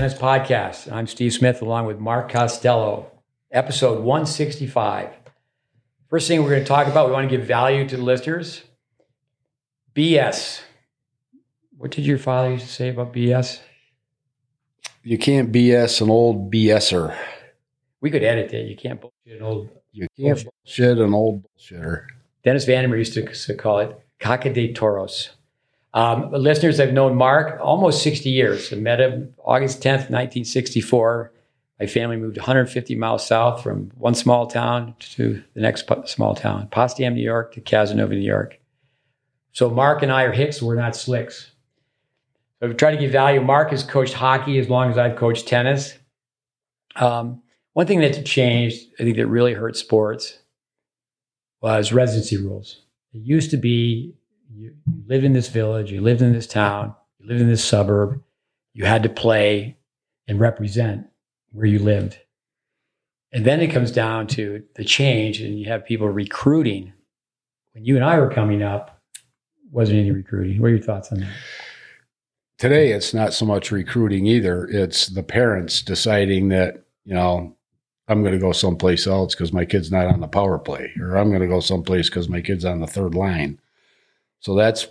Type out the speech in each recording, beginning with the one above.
Tennis Podcast. I'm Steve Smith along with Mark Costello, episode 165. First thing we're going to talk about, we want to give value to the listeners. BS. What did your father used to say about BS? You can't BS an old BSer. We could edit it. You can't bullshit an old. You can't bullshit an old bullshitter. Dennis Van der Meer used to call it caca de toros. Um, listeners, I've known Mark almost 60 years. I met him August 10th, 1964. My family moved 150 miles south from one small town to the next small town, Potsdam, New York to Cazenovia, New York. So Mark and I are Hicks. We're not slicks. So we try to give value. Mark has coached hockey as long as I've coached tennis. Um, one thing that's changed, I think that really hurt sports, was residency rules. It used to be you, you lived in this village, you lived in this town, you lived in this suburb, you had to play and represent where you lived. And then it comes down to the change, and you have people recruiting. When you and I were coming up, wasn't any recruiting. What are your thoughts on that? Today, it's not so much recruiting either. It's the parents deciding that, you know, I'm going to go someplace else because my kid's not on the power play, or I'm going to go someplace because my kid's on the third line. So that's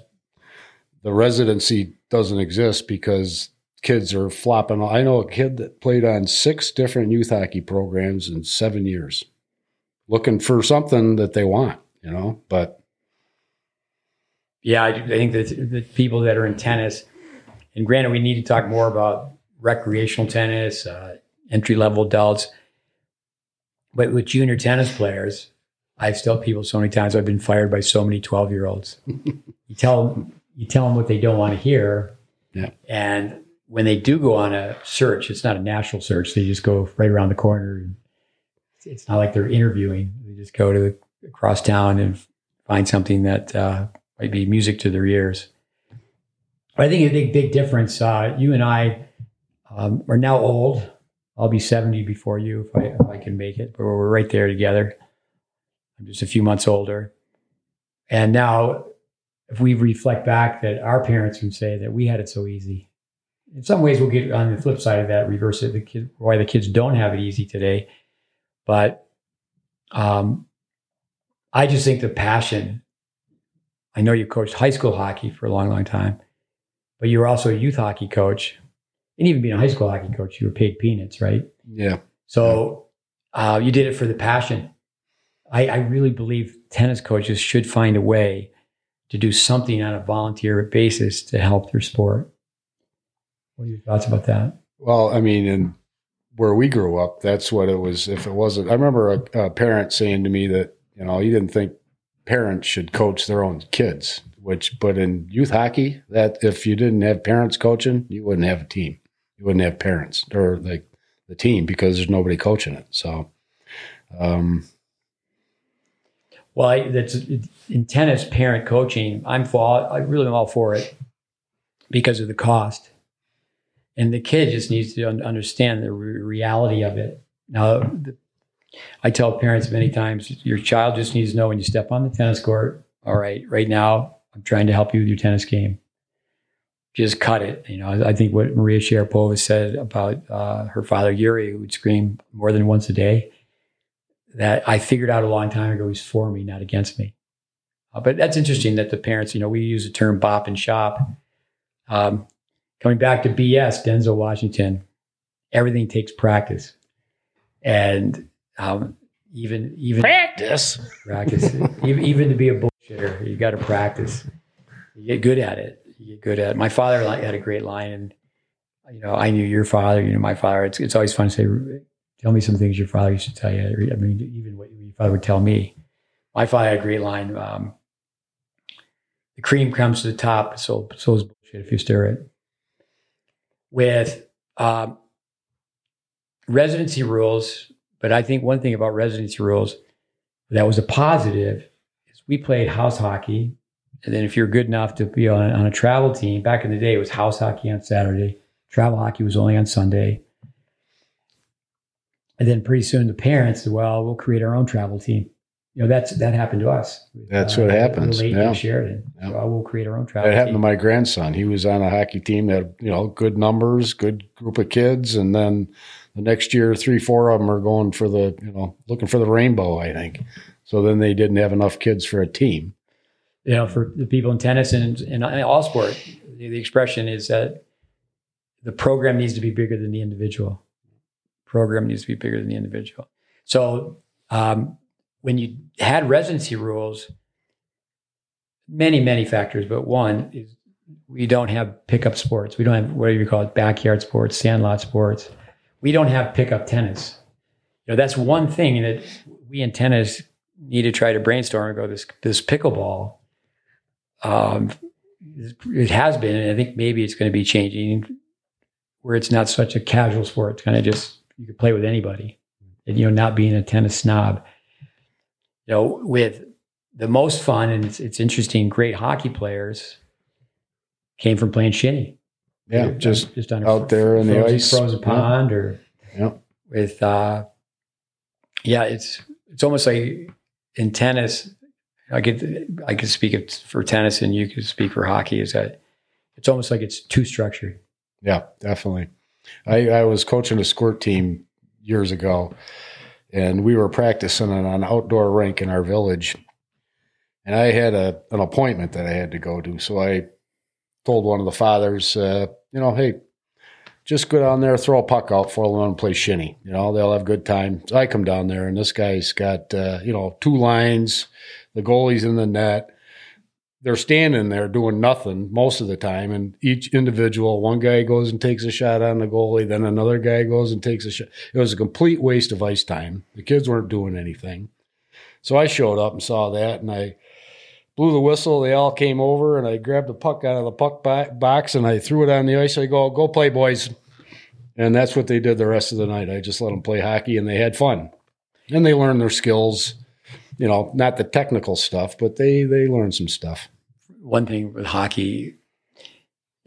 the residency doesn't exist because kids are flopping. I know a kid that played on six different youth hockey programs in seven years, looking for something that they want, you know. But yeah, I, think that the people that are in tennis, and granted, we need to talk more about recreational tennis, uh, entry level adults, but with junior tennis players, I've told people so many times I've been fired by so many 12 year olds. you tell them, you tell them what they don't want to hear. Yeah. And when they do go on a search, it's not a national search. They just go right around the corner. It's not like they're interviewing. They just go to across town and find something that uh, might be music to their ears. But I think a big, big difference. Uh, you and I um, are now old. I'll be 70 before you if I, if I can make it, but we're right there together. I'm just a few months older. And now, if we reflect back, that our parents would say that we had it so easy. In some ways, we'll get on the flip side of that, reverse it, the kid, why the kids don't have it easy today. But um, I just think the passion. I know you coached high school hockey for a long, long time, but you were also a youth hockey coach. And even being a high school hockey coach, you were paid peanuts, right? Yeah. So uh, you did it for the passion. I, I really believe tennis coaches should find a way to do something on a volunteer basis to help their sport. What are your thoughts about that? Well, I mean, and where we grew up, that's what it was. If it wasn't, I remember a, a parent saying to me that, you know, he didn't think parents should coach their own kids, which, but in youth hockey, that if you didn't have parents coaching, you wouldn't have a team. You wouldn't have parents or like the team because there's nobody coaching it. So, um, well, I, that's in tennis, parent coaching. I'm for. I really am all for it because of the cost, and the kid just needs to understand the re- reality of it. Now, the, I tell parents many times, your child just needs to know when you step on the tennis court. All right, right now, I'm trying to help you with your tennis game. Just cut it. You know, I think what Maria Sharapova said about uh, her father Yuri, who would scream more than once a day that I figured out a long time ago he's for me, not against me. Uh, but that's interesting that the parents, you know, we use the term bop and shop. Um, coming back to BS, Denzel Washington, everything takes practice. And um, even, even practice, practice, even, even to be a bullshitter, you got to practice. You get good at it. You get good at it. My father had a great line, and you know, I knew your father, you know, my father. It's, it's always fun to say, Tell me some things your father used to tell you. I mean, even what your father would tell me. My father had a great line. Um, the cream comes to the top, so so is bullshit if you stir it. With um, residency rules, but I think one thing about residency rules that was a positive is we played house hockey, and then if you're good enough to be on, on a travel team, back in the day it was house hockey on Saturday, travel hockey was only on Sunday. And then pretty soon the parents said, well, we'll create our own travel team. you know that's that happened to us. That's uh, what happens, Late yeah. Sheridan. Yeah. So we'll create our own travel team. That happened to my grandson. He was on a hockey team that had, you know good numbers, good group of kids, and then the next year, three, four of them are going for the you know looking for the rainbow. I think so. Then they didn't have enough kids for a team. you know, for the people in tennis and in all sport, the expression is that the program needs to be bigger than the individual. Program needs to be bigger than the individual. So um, when you had residency rules, many many factors, but one is we don't have pickup sports. We don't have whatever you call it, backyard sports, sandlot sports. We don't have pickup tennis. You know, that's one thing that we in tennis need to try to brainstorm and go this this pickleball um, it has been, and I think maybe it's going to be changing, where it's not such a casual sport. It's kind of just you could play with anybody, and you know, not being a tennis snob. You know, with the most fun and it's, it's interesting, great hockey players came from playing shinny. Yeah, They're just just on out there in the ice. frozen Yeah. pond, or Yeah. with uh, yeah, it's it's almost like in tennis. I could I could speak for tennis, and you could speak for hockey. Is that it's almost like it's too structured. Yeah, definitely. I, I was coaching a squirt team years ago, and we were practicing on an outdoor rink in our village. And I had a an appointment that I had to go to, so I told one of the fathers, uh, you know, hey, just go down there, throw a puck out for them, and play shinny. You know, they'll have a good time. So I come down there, and this guy's got uh, you know two lines, the goalie's in the net they're standing there doing nothing most of the time. And each individual, one guy goes and takes a shot on the goalie, then another guy goes and takes a shot. It was a complete waste of ice time. The kids weren't doing anything. So I showed up and saw that and I blew the whistle. They all came over and I grabbed the puck out of the puck box and I threw it on the ice. I go, go play, boys. And that's what they did the rest of the night. I just let them play hockey and they had fun. And they learned their skills you know, not the technical stuff, but they they learn some stuff. One thing with hockey,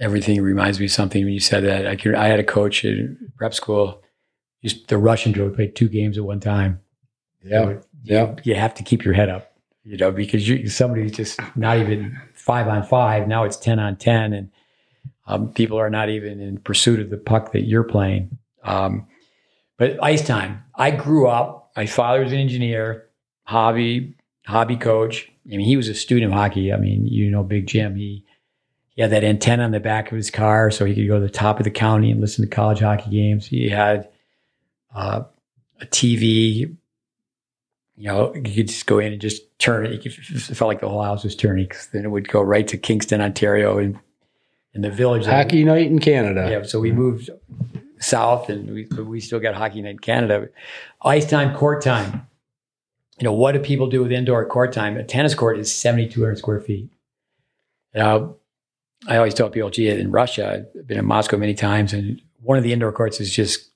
everything reminds me of something when you said that. I could, I had a coach in prep school. Used the Russian drill play two games at one time. Yeah, So yeah, you have to keep your head up, you know, because you somebody's just not even five on five. Now it's ten on ten, and um, people are not even in pursuit of the puck that you're playing. Um, but ice time. I grew up. My father was an engineer, hobby hobby coach. I mean, he was a student of hockey. I mean, you know, Big Jim. He he had that antenna on the back of his car, so he could go to the top of the county and listen to college hockey games. He had uh, a TV you know, you could just go in and just turn it. Could, it felt like the whole house was turning because then it would go right to Kingston, Ontario, and in the village. hockey night in Canada. Yeah, so we moved south, and we we still got hockey night in Canada. Ice time, court time. You know, what do people do with indoor court time? A tennis court is seventy two hundred square feet. I always tell people, gee, in Russia, I've been in Moscow many times, and one of the indoor courts is just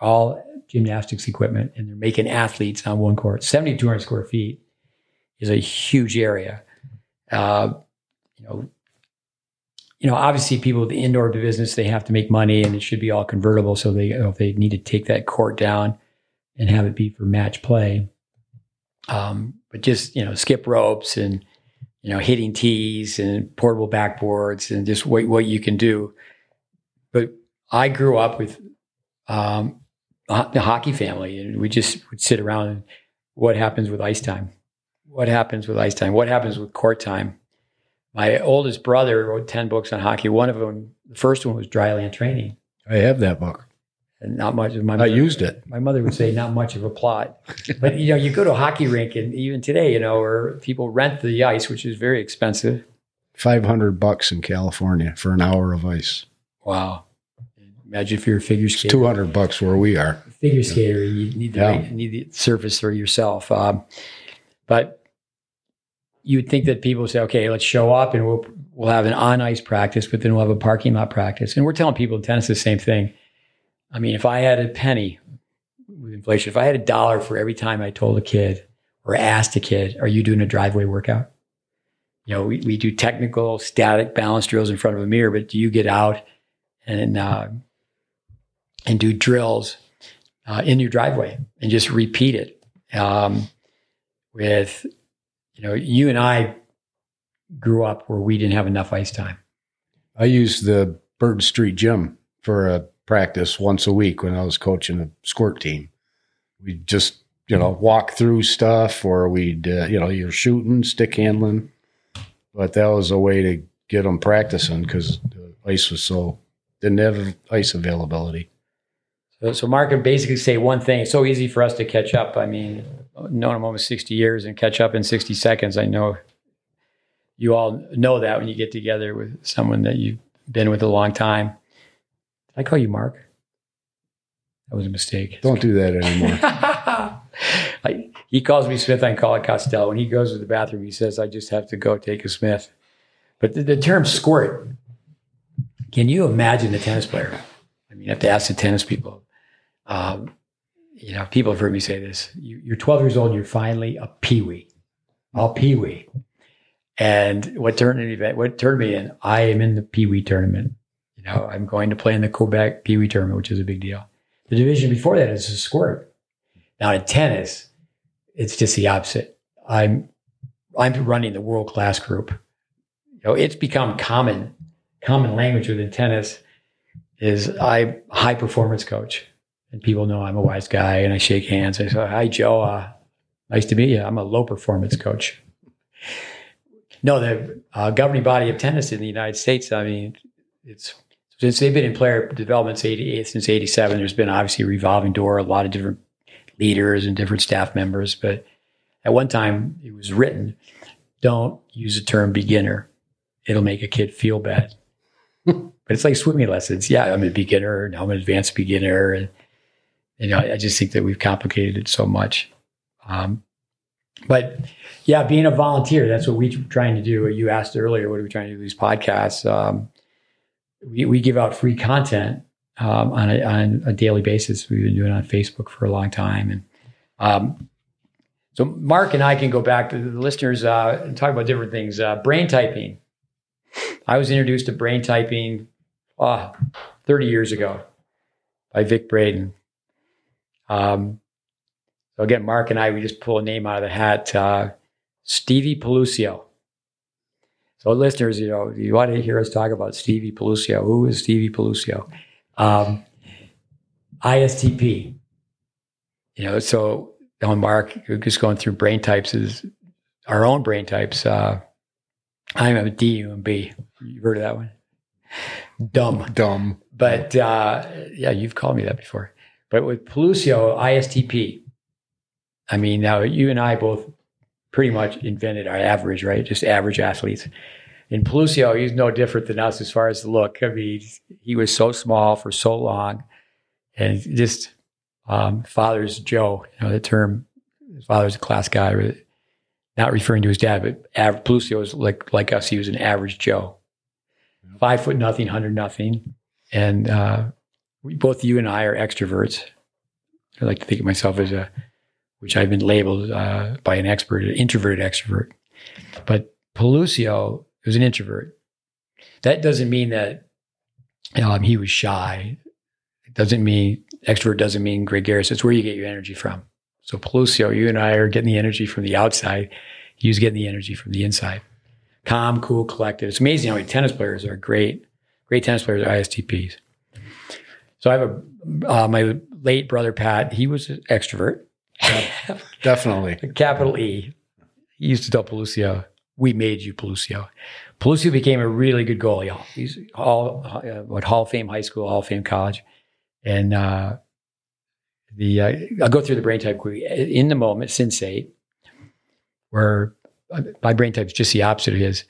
all gymnastics equipment, and they're making athletes on one court. Seventy two hundred square feet is a huge area. Uh, you know, you know, obviously people with the indoor business, they have to make money and it should be all convertible. So they, you know, if they need to take that court down and have it be for match play. Um, but just, you know, skip ropes and, you know, hitting tees and portable backboards and just what, what you can do. But I grew up with, um, the hockey family and we just would sit around and what happens with ice time? What happens with ice time? What happens with court time? My oldest brother wrote 10 books on hockey. One of them, the first one was Dryland Training. I have that book. And not much of my I mother, used it. my mother would say not much of a plot. But you know, you go to a hockey rink and even today, you know, where people rent the ice, which is very expensive. Five hundred bucks in California for an hour of ice. Wow. Imagine if you're a figure skater. two hundred bucks where we are. figure skater, you need the Yeah. you need the surface for yourself. Um, but you would think that people would say, okay, let's show up and we'll we'll have an on ice practice, but then we'll have a parking lot practice. And we're telling people in tennis the same thing. I mean, if I had a penny with inflation, if I had a dollar for every time I told a kid or asked a kid, are you doing a driveway workout? You know, we, we do technical static balance drills in front of a mirror, but do you get out and uh, and do drills uh, in your driveway and just repeat it. Um, with, you know, you and I grew up where we didn't have enough ice time. I used the Burton Street Gym for a practice once a week when I was coaching a squirt team. We just, you know, walk through stuff or we'd, uh, you know, you're shooting, stick handling. But that was a way to get them practicing because the ice was so, didn't have ice availability. So, so Mark can basically say one thing. It's so easy for us to catch up. I mean, known him almost 60 years and catch up in 60 seconds. I know you all know that when you get together with someone that you've been with a long time. I call you Mark? That was a mistake. Don't do that anymore. I, he calls me Smith. I call it Costello. When he goes to the bathroom, he says, I just have to go take a Smith. But the, the term squirt, can you imagine a tennis player? I mean, you have to ask the tennis people. Um, you know, people have heard me say this. You, are 12 years old, you're finally a peewee, a peewee. And what turned me, what turned me in, I am in the peewee tournament. You know, I'm going to play in the Quebec Pee Wee tournament, which is a big deal. The division before that is a squirt. Now in tennis, it's just the opposite. I'm I'm running the world class group. You know, it's become common common language within tennis is I high performance coach, and people know I'm a wise guy, and I shake hands. I say, "Hi, Joe. Uh, nice to meet you. I'm a low performance coach." No, the uh, governing body of tennis in the United States. I mean, it's since they've been in player development since '87. There's been obviously a revolving door, a lot of different leaders and different staff members. But at one time, it was written, "Don't use the term beginner; it'll make a kid feel bad." but it's like swimming lessons. Yeah, I'm a beginner, and I'm an advanced beginner, and you know, I just think that we've complicated it so much. Um, but yeah, being a volunteer, that's what we're trying to do. You asked earlier, what are we trying to do these podcasts? Um, we, we give out free content um, on, a, on a daily basis. We've been doing it on Facebook for a long time. And um, so Mark and I can go back to the listeners uh, and talk about different things. Uh, brain typing. I was introduced to brain typing uh, 30 years ago by Vic Braden. Um, so again, Mark and I, we just pull a name out of the hat. Uh, Stevie Pelusio. So listeners, you know, you want to hear us talk about Stevie Pelusio. Who is Stevie Pelusio? Um, ISTP. You know, so on Mark, just going through brain types is our own brain types. Uh, I'm a D, you and B. You've heard of that one? Dumb. Dumb. But uh, yeah, you've called me that before. But with Pelusio, ISTP, I mean, now you and I both pretty much invented our average, right? Just average athletes. In Pelusio, he's no different than us as far as the look. I mean, he was so small for so long, and just um, father's Joe. You know, the term his father's a class guy, not referring to his dad, but av- Pelusio was like like us. He was an average Joe, five foot nothing, hundred nothing, and uh, we both you and I are extroverts. I like to think of myself as a which I've been labeled uh, by an expert, an introverted extrovert. But Pelusio was an introvert. That doesn't mean that um, he was shy. It doesn't mean extrovert doesn't mean gregarious. It's where you get your energy from. So Pelusio, you and I are getting the energy from the outside. He was getting the energy from the inside. Calm, cool, collected. It's amazing how many tennis players are great. Great tennis players are ISTPs. So I have a uh, my late brother Pat. He was an extrovert Yep, definitely. Capital E. He used to tell Pelusio, "We made you, Pelusio." Pelusio became a really good goalie. He's all uh, what Hall of Fame high school, Hall of Fame college, and uh, the uh, I'll go through the brain type quickly. In the moment, sensate, where uh, my brain type is just the opposite of his,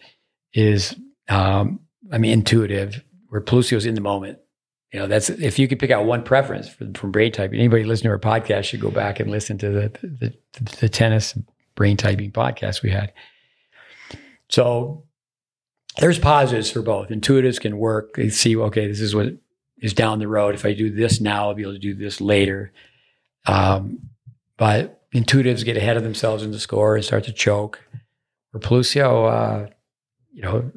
is um, I mean intuitive. Where Pelusio's in the moment, you know, that's if you could pick out one preference from, brain typing. Anybody listening to our podcast should go back and listen to the, the, the, the tennis brain typing podcast we had. So there's positives for both. Intuitives can work. They see, okay, this is what is down the road. If I do this now, I'll be able to do this later. Um, but intuitives get ahead of themselves in the score and start to choke. For Pelusio, uh, you know,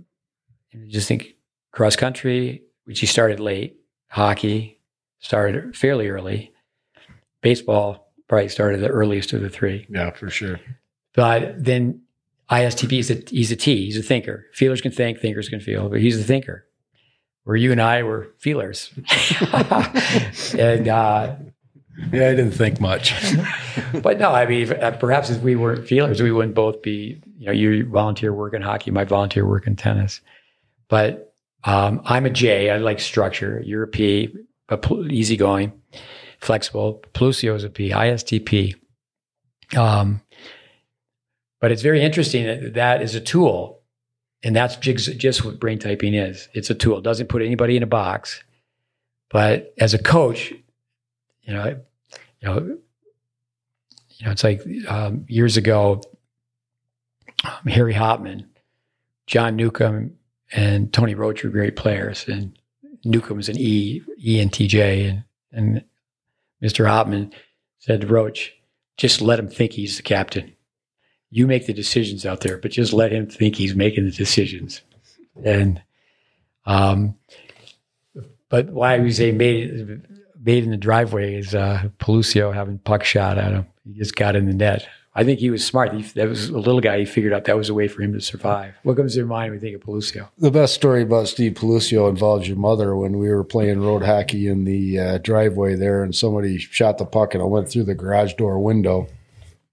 just think cross country, which he started late, Hockey started fairly early. Baseball probably started the earliest of the three. Yeah, for sure. But then ISTP is a, he's a T. He's a thinker. Feelers can think, thinkers can feel, but he's a thinker. Where you and I were feelers, and uh, Yeah, I didn't think much. but no, I mean, uh, perhaps if we weren't feelers, we wouldn't both be. You know, you volunteer work in hockey, might volunteer work in tennis. But um, I'm a J. I like structure. You're a P, pl- easygoing, flexible. Pelusio is a P. ISTP. Um, but it's very interesting that that is a tool, and that's just, just what brain typing is. It's a tool. It doesn't put anybody in a box. But as a coach, you know, you know, you know, it's like um, years ago, um, Harry Hopman, John Newcombe, and Tony Roche were great players, and Newcombe was an E, E and and and Mr. Hopman said to Roche, just let him think he's the captain. You make the decisions out there, but just let him think he's making the decisions. And um, but why we say made made in the driveway is uh, having puck shot at him. He just got in the net. I think he was smart. He, that was a little guy. He figured out that was a way for him to survive. What comes to your mind when you think of Pelusio? The best story about Steve Pelusio involves your mother when we were playing road hockey in the uh, driveway there, and somebody shot the puck and it went through the garage door window.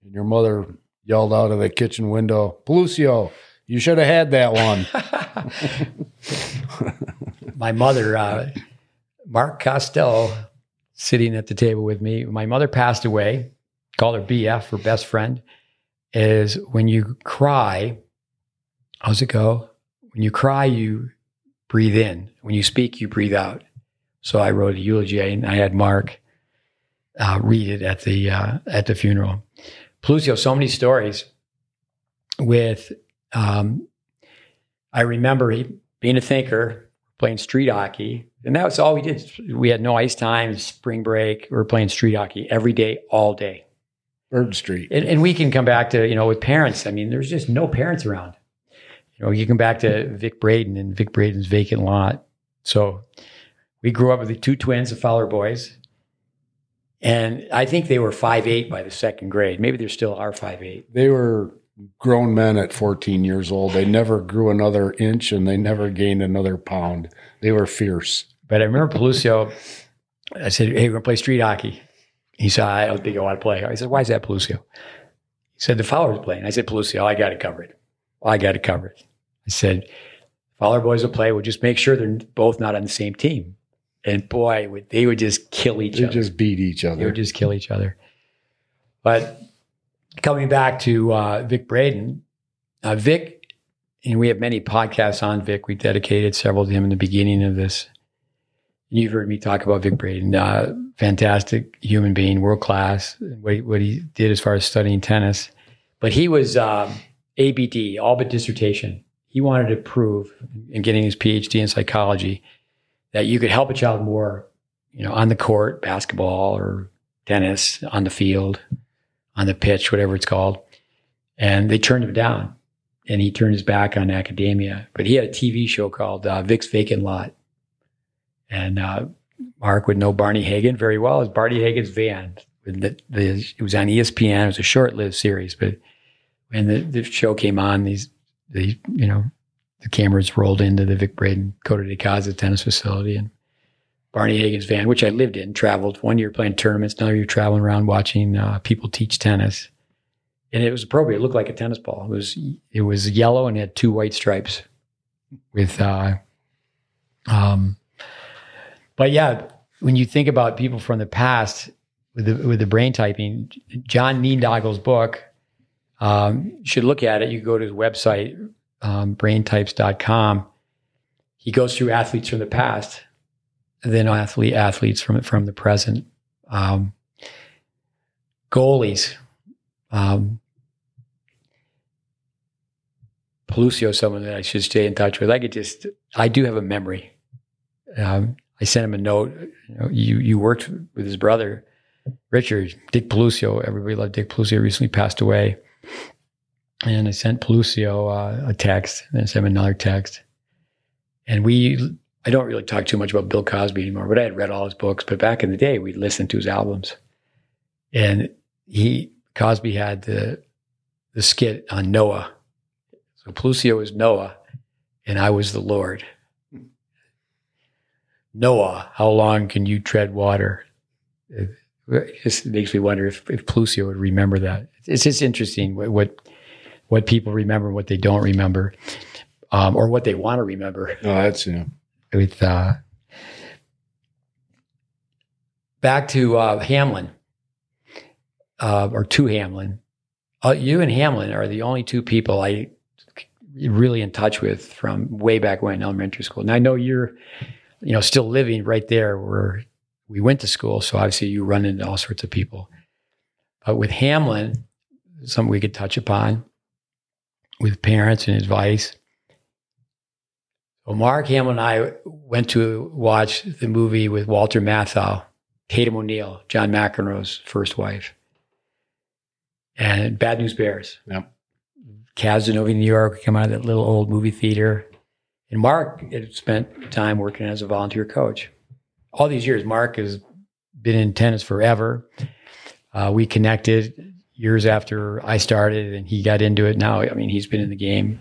And your mother yelled out of the kitchen window, Pelusio, you should have had that one. My mother, uh, Mark Costello, sitting at the table with me. My mother passed away. Called her BF, her best friend. Is when you cry. How's it go? When you cry, you breathe in. When you speak, you breathe out. So I wrote a eulogy, and I had Mark uh, read it at the uh, at the funeral. Pelusio, so many stories. With, um, I remember he, being a thinker, playing street hockey, and that was all we did. We had no ice time, spring break. We were playing street hockey every day, all day. Bird Street. And, and, we can come back to, you know, with parents. I mean, there's just no parents around. You know, you come back to Vic Braden and Vic Braden's vacant lot. So we grew up with the two twins, the Fowler boys. And I think they were five eight by the second grade. Maybe they still are five eight. They were grown men at 14 years old. They never grew another inch and they never gained another pound. They were fierce. But I remember Pelusio, I said, Hey, we're going to play street hockey. He said, I don't think I want to play. I said, Why is that Pelusio? He said, The Fowler's playing. I said, Pelusio, I got it covered. I got to cover it covered. I said, Fowler boys will play. We'll just make sure they're both not on the same team. And boy, would, they would just kill each they other. They would just beat each other. They would just kill each other. But coming back to uh, Vic Braden, uh, Vic, and we have many podcasts on Vic. We dedicated several to him in the beginning of this. You've heard me talk about Vic Braden, uh, fantastic human being, world class. What he, what he did as far as studying tennis, but he was um, ABD, all but dissertation. He wanted to prove in getting his PhD in psychology that you could help a child more, you know, on the court, basketball or tennis, on the field, on the pitch, whatever it's called. And they turned him down, and he turned his back on academia. But he had a TV show called uh, Vic's Vacant Lot, and uh, Mark would know Barney Hagen very well as Barney Hagen's van. The, the, it was on ESPN. It was a short-lived series, but when the, the show came on, these the you know the cameras rolled into the Vic Braden Coto de Caza tennis facility and Barney Hagen's van, which I lived in, traveled one year playing tournaments, another year traveling around watching uh, people teach tennis. And it was appropriate. It looked like a tennis ball. It was it was yellow and had two white stripes with uh, um but yeah, when you think about people from the past with the with the brain typing, John Niednagel's book, um, you should look at it. You go to his website, um, braintypes.com. He goes through athletes from the past, then athlete athletes from from the present. Um, goalies. Um, Pelusio, someone that I should stay in touch with. I could just, I do have a memory. Um, I sent him a note. You, know, you, you worked with his brother, Richard, Dick Pelusio. Everybody loved Dick Pelusio. Recently passed away, and I sent Pelusio uh, a text, and sent him another text. And we, I don't really talk too much about Bill Cosby anymore, but I had read all his books. But back in the day, we listened to his albums, and he Cosby had the the skit on Noah. So Pelusio was Noah, and I was the Lord. Noah, how long can you tread water? It, just makes me wonder if, if Pelusio would remember that. It's just interesting what what, what people remember, what they don't remember, um, or what they want to remember. No, that's yeah. With uh, back to uh, Hamlin, uh, or to Hamlin. Uh, you and Hamlin are the only two people I really in touch with from way back when elementary school. And I know you're, you know, still living right there where we went to school. So obviously you run into all sorts of people. But with Hamlin, something we could touch upon with parents and advice. So Mark Hamlin and I went to watch the movie with Walter Matthau, Tatum O'Neal, John McEnroe's first wife, and Bad News Bears. Yep. Cazenovia, New York, come out of that little old movie theater. And Mark had spent time working as a volunteer coach. All these years, Mark has been in tennis forever. Uh, we connected years after I started, and he got into it. Now, I mean, he's been in the game.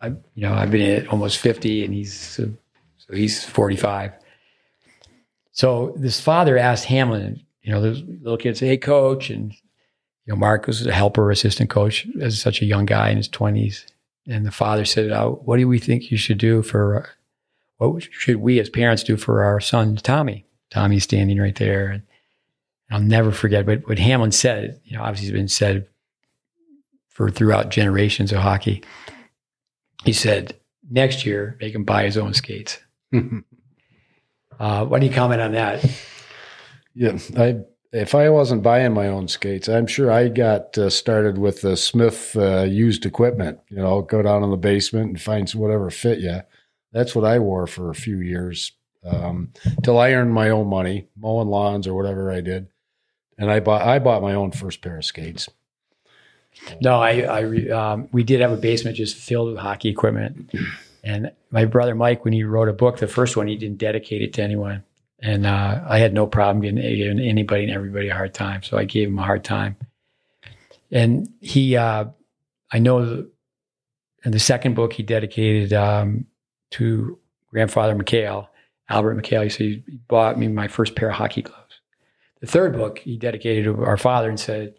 I, you know, I've been in it almost fifty, and he's uh, so he's forty-five. So this father asked Hamlin, you know, those little kids, say, "Hey, coach," and you know, Mark was a helper, assistant coach as such a young guy in his twenties, and the father said, oh, "What do we think you should do for? What should we as parents do for our son Tommy? Tommy's standing right there, and I'll never forget what, what Hamlin said. You know, obviously, it's been said for throughout generations of hockey. He said, "Next year, make him buy his own skates." uh, what do you comment on that? Yeah, I if I wasn't buying my own skates, I'm sure I got uh, started with the Smith uh, used equipment. You know, go down in the basement and find whatever fit you. That's what I wore for a few years um, till I earned my own money, mowing lawns or whatever I did. And I bought I bought my own first pair of skates. No, I, I um, we did have a basement just filled with hockey equipment, and my brother Mike, when he wrote a book, the first one, he didn't dedicate it to anyone and uh, I had no problem giving, giving, anybody and everybody a hard time. So I gave him a hard time. And he, uh, I know, the, in the second book he dedicated um, to grandfather McHale, Albert McHale. Said he bought me my first pair of hockey gloves. The third book he dedicated to our father and said,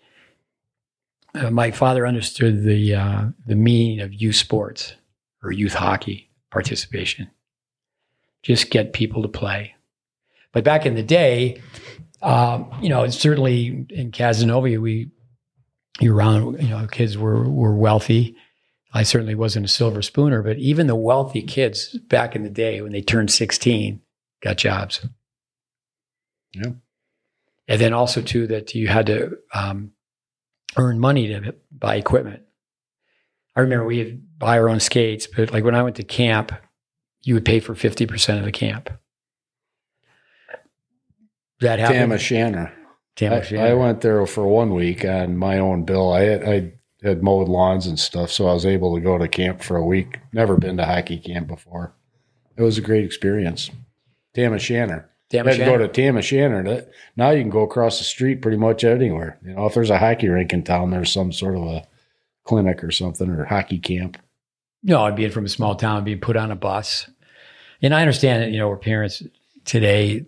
uh, "My father understood the uh, the meaning of youth sports or youth hockey participation. Just get people to play." But back in the day, um, you know, certainly in Cazenovia, we you around, you know, kids were were wealthy. I certainly wasn't a silver spooner, but even the wealthy kids back in the day when they turned 16 got jobs. Yeah. And then also too that you had to um, earn money to buy equipment. I remember we would buy our own skates, but like when I went to camp, you would pay for 50% of the camp that happened? Tam Tam I, I, went there for one week on my own bill. I had, I had mowed lawns and stuff, so I was able to go to camp for a week. Never been to hockey camp before. It was a great experience. Tam O'Shanter. Tam had to go to Tam O'Shanter. Now you can go across the street pretty much anywhere. You know, if there's a hockey rink in town, there's some sort of a clinic or something or hockey camp. No, I'd being from a small town, being put on a bus. And I understand that, you know, where parents today,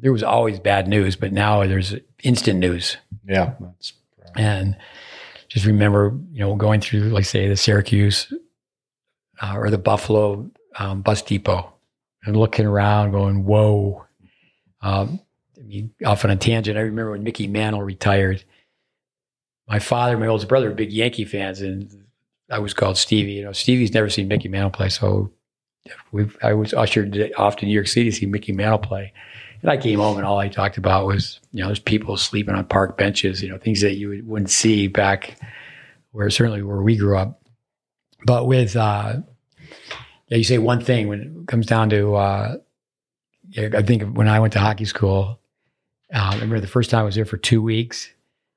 there was always bad news, but now there's instant news. Yeah. That's and just remember, you know, going through, like say, the Syracuse uh, or the Buffalo um, bus depot and looking around, going, "Whoa!" Um, I mean, off on a tangent. I remember when Mickey Mantle retired. My father, my oldest brother, were big Yankee fans, and I was called Stevie. You know, Stevie's never seen Mickey Mantle play, so I was ushered off to New York City to see Mickey Mantle play. And I came home and all I talked about was, you know, there's people sleeping on park benches, you know, things that you wouldn't see back where certainly where we grew up. But with, uh, yeah, you say one thing when it comes down to, uh, I think when I went to hockey school, uh, I remember the first time I was there for two weeks.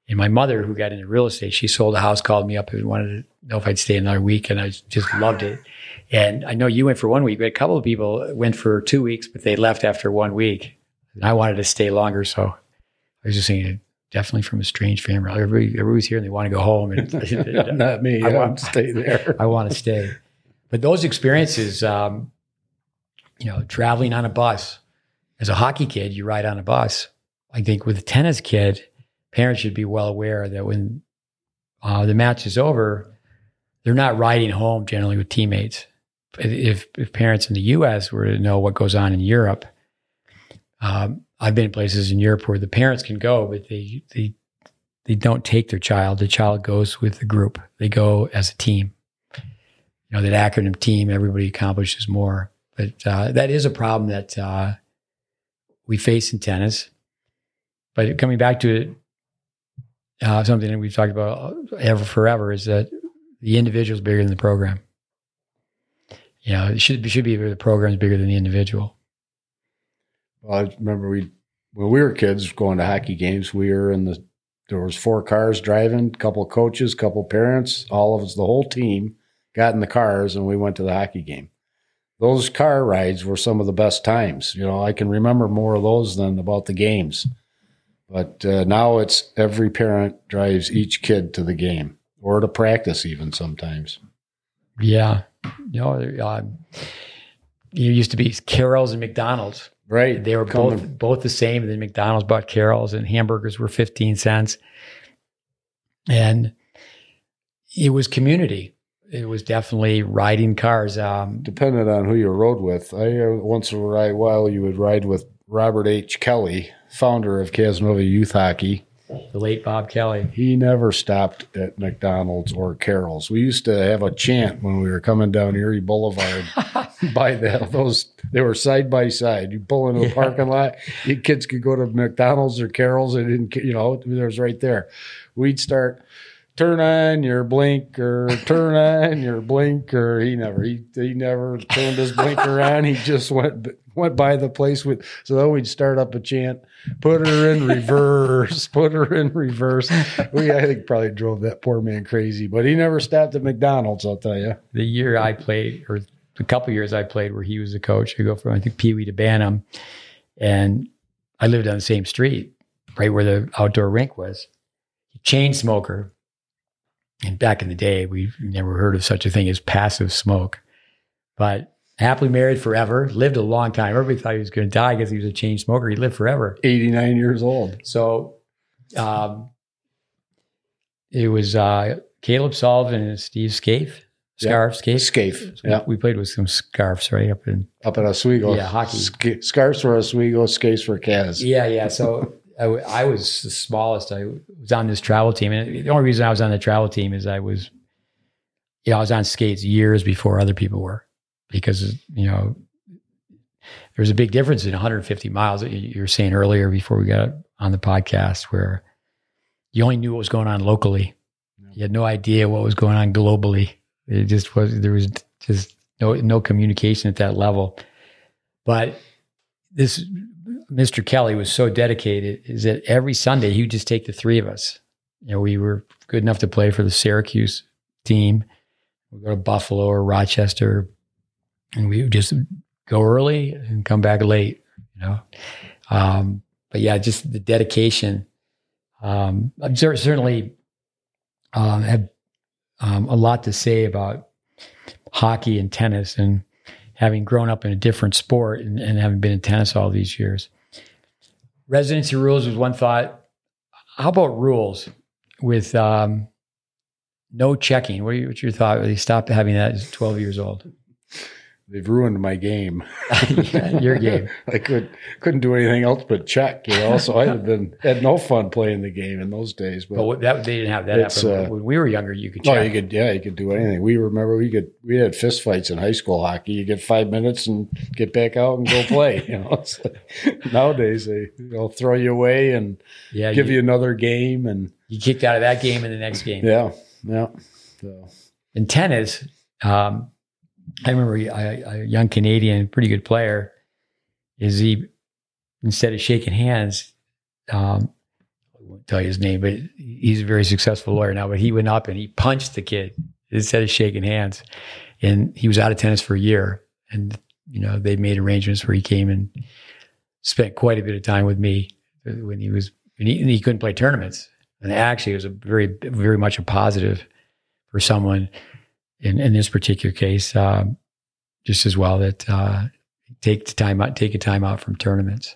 And my mother, who got into real estate, she sold a house, called me up and wanted to know if I'd stay another week. And I just loved it. And I know you went for one week, but a couple of people went for two weeks, but they left after one week. And I wanted to stay longer. So I was just thinking, definitely from a strange family. Everybody, everybody's here and they want to go home. And Not me. I I want- want to stay there. I want to stay. But those experiences, um, you know, traveling on a bus. As a hockey kid, you ride on a bus. I think with a tennis kid, parents should be well aware that when uh, the match is over, they're not riding home generally with teammates. If, if parents in the U.S. were to know what goes on in Europe, um, I've been in places in Europe where the parents can go, but they they they don't take their child. The child goes with the group. They go as a team. You know that acronym team. Everybody accomplishes more, but uh, that is a problem that uh, we face in tennis. But coming back to it, uh, something that we've talked about ever forever is that the individual is bigger than the program. You know, it should it should be the program is bigger than the individual. I remember we when we were kids going to hockey games. We were in the there was four cars driving, a couple coaches, a couple parents, all of us, the whole team got in the cars and we went to the hockey game. Those car rides were some of the best times. You know, I can remember more of those than about the games. But uh, now it's every parent drives each kid to the game or to practice, even sometimes. Yeah, you know, uh, you used to be Carol's and McDonald's. Right? They were both both the same. And then McDonald's bought Carol's, and hamburgers were fifteen cents. And it was community. It was definitely riding cars. Um, depended on who you rode with. I uh, once in a while you would ride with Robert H. Kelly, founder of Cazenovia Youth Hockey. The late Bob Kelly. He never stopped at McDonald's or Carol's. We used to have a chant when we were coming down Erie Boulevard by the, those. They were side by side. You pull into the Yeah. parking lot, you kids could go to McDonald's or Carol's. They didn't, you know, it was right there. We'd start. Turn on your blinker, turn on your blinker. He never, he, he never turned his blinker on. He just went went by the place with. So then we'd start up a chant, put her in reverse, put her in reverse. We I think probably drove that poor man crazy, but he never stopped at McDonald's. I'll tell you. The year I played, or a couple years I played, where he was the coach, I go from I think Pee Wee to Bantam, and I lived on the same street, right where the outdoor rink was. Chain smoker. And back in the day, we never heard of such a thing as passive smoke. But happily married forever, lived a long time. Everybody thought he was going to die because he was a chain smoker. He lived forever. Eighty nine years old. So um, it was uh, Caleb Sullivan and Steve Scaife. Yeah. Scarf, Scaife. Scaife, yeah. We played with some scarves right up in. Up in Oswego. Yeah, hockey. Sc- scarves for Oswego, skates for Kaz. Yeah, yeah. So I, w- I was the smallest. I was on this travel team. And the only reason I was on the travel team is I was, you know, I was on skates years before other people were because, you know, there's a big difference in 150 miles that you you were saying earlier before we got on the podcast where you only knew what was going on locally. You had no idea what was going on globally. It just was, there was just no, no communication at that level. But this Mr. Kelly was so dedicated is that every Sunday he would just take the three of us. You know, we were good enough to play for the Syracuse team. We go to Buffalo or Rochester, and we would just go early and come back late. You know, um, but yeah, just the dedication. Um, I cer- certainly um, have um, a lot to say about hockey and tennis, and having grown up in a different sport and, and having been in tennis all these years. Residency rules was one thought. How about rules with um, no checking? What you, what's your thought? They stopped having that at 12 years old. They've ruined my game. Yeah, your game. I could couldn't do anything else but check. You know, so I'd have been had no fun playing the game in those days. But But that, they didn't have that happen. uh, when we were younger, you could no, check. you could yeah, you could do anything. We remember we could we had fist fights in high school hockey. You get five minutes and get back out and go play. You know, like, nowadays they know throw you away and yeah, give you, you another game and you kicked out of that game in the next game. yeah, yeah. So in tennis, um, I remember a, a young Canadian, pretty good player, is he instead of shaking hands, um, I won't tell you his name, but he's a very successful lawyer now. But he went up and he punched the kid instead of shaking hands, and he was out of tennis for a year. And you know they made arrangements where he came and spent quite a bit of time with me when he was and he, and he couldn't play tournaments. And actually, it was a very, very much a positive for someone in, in this particular case, um, just as well that uh, take the time out, take a time out from tournaments.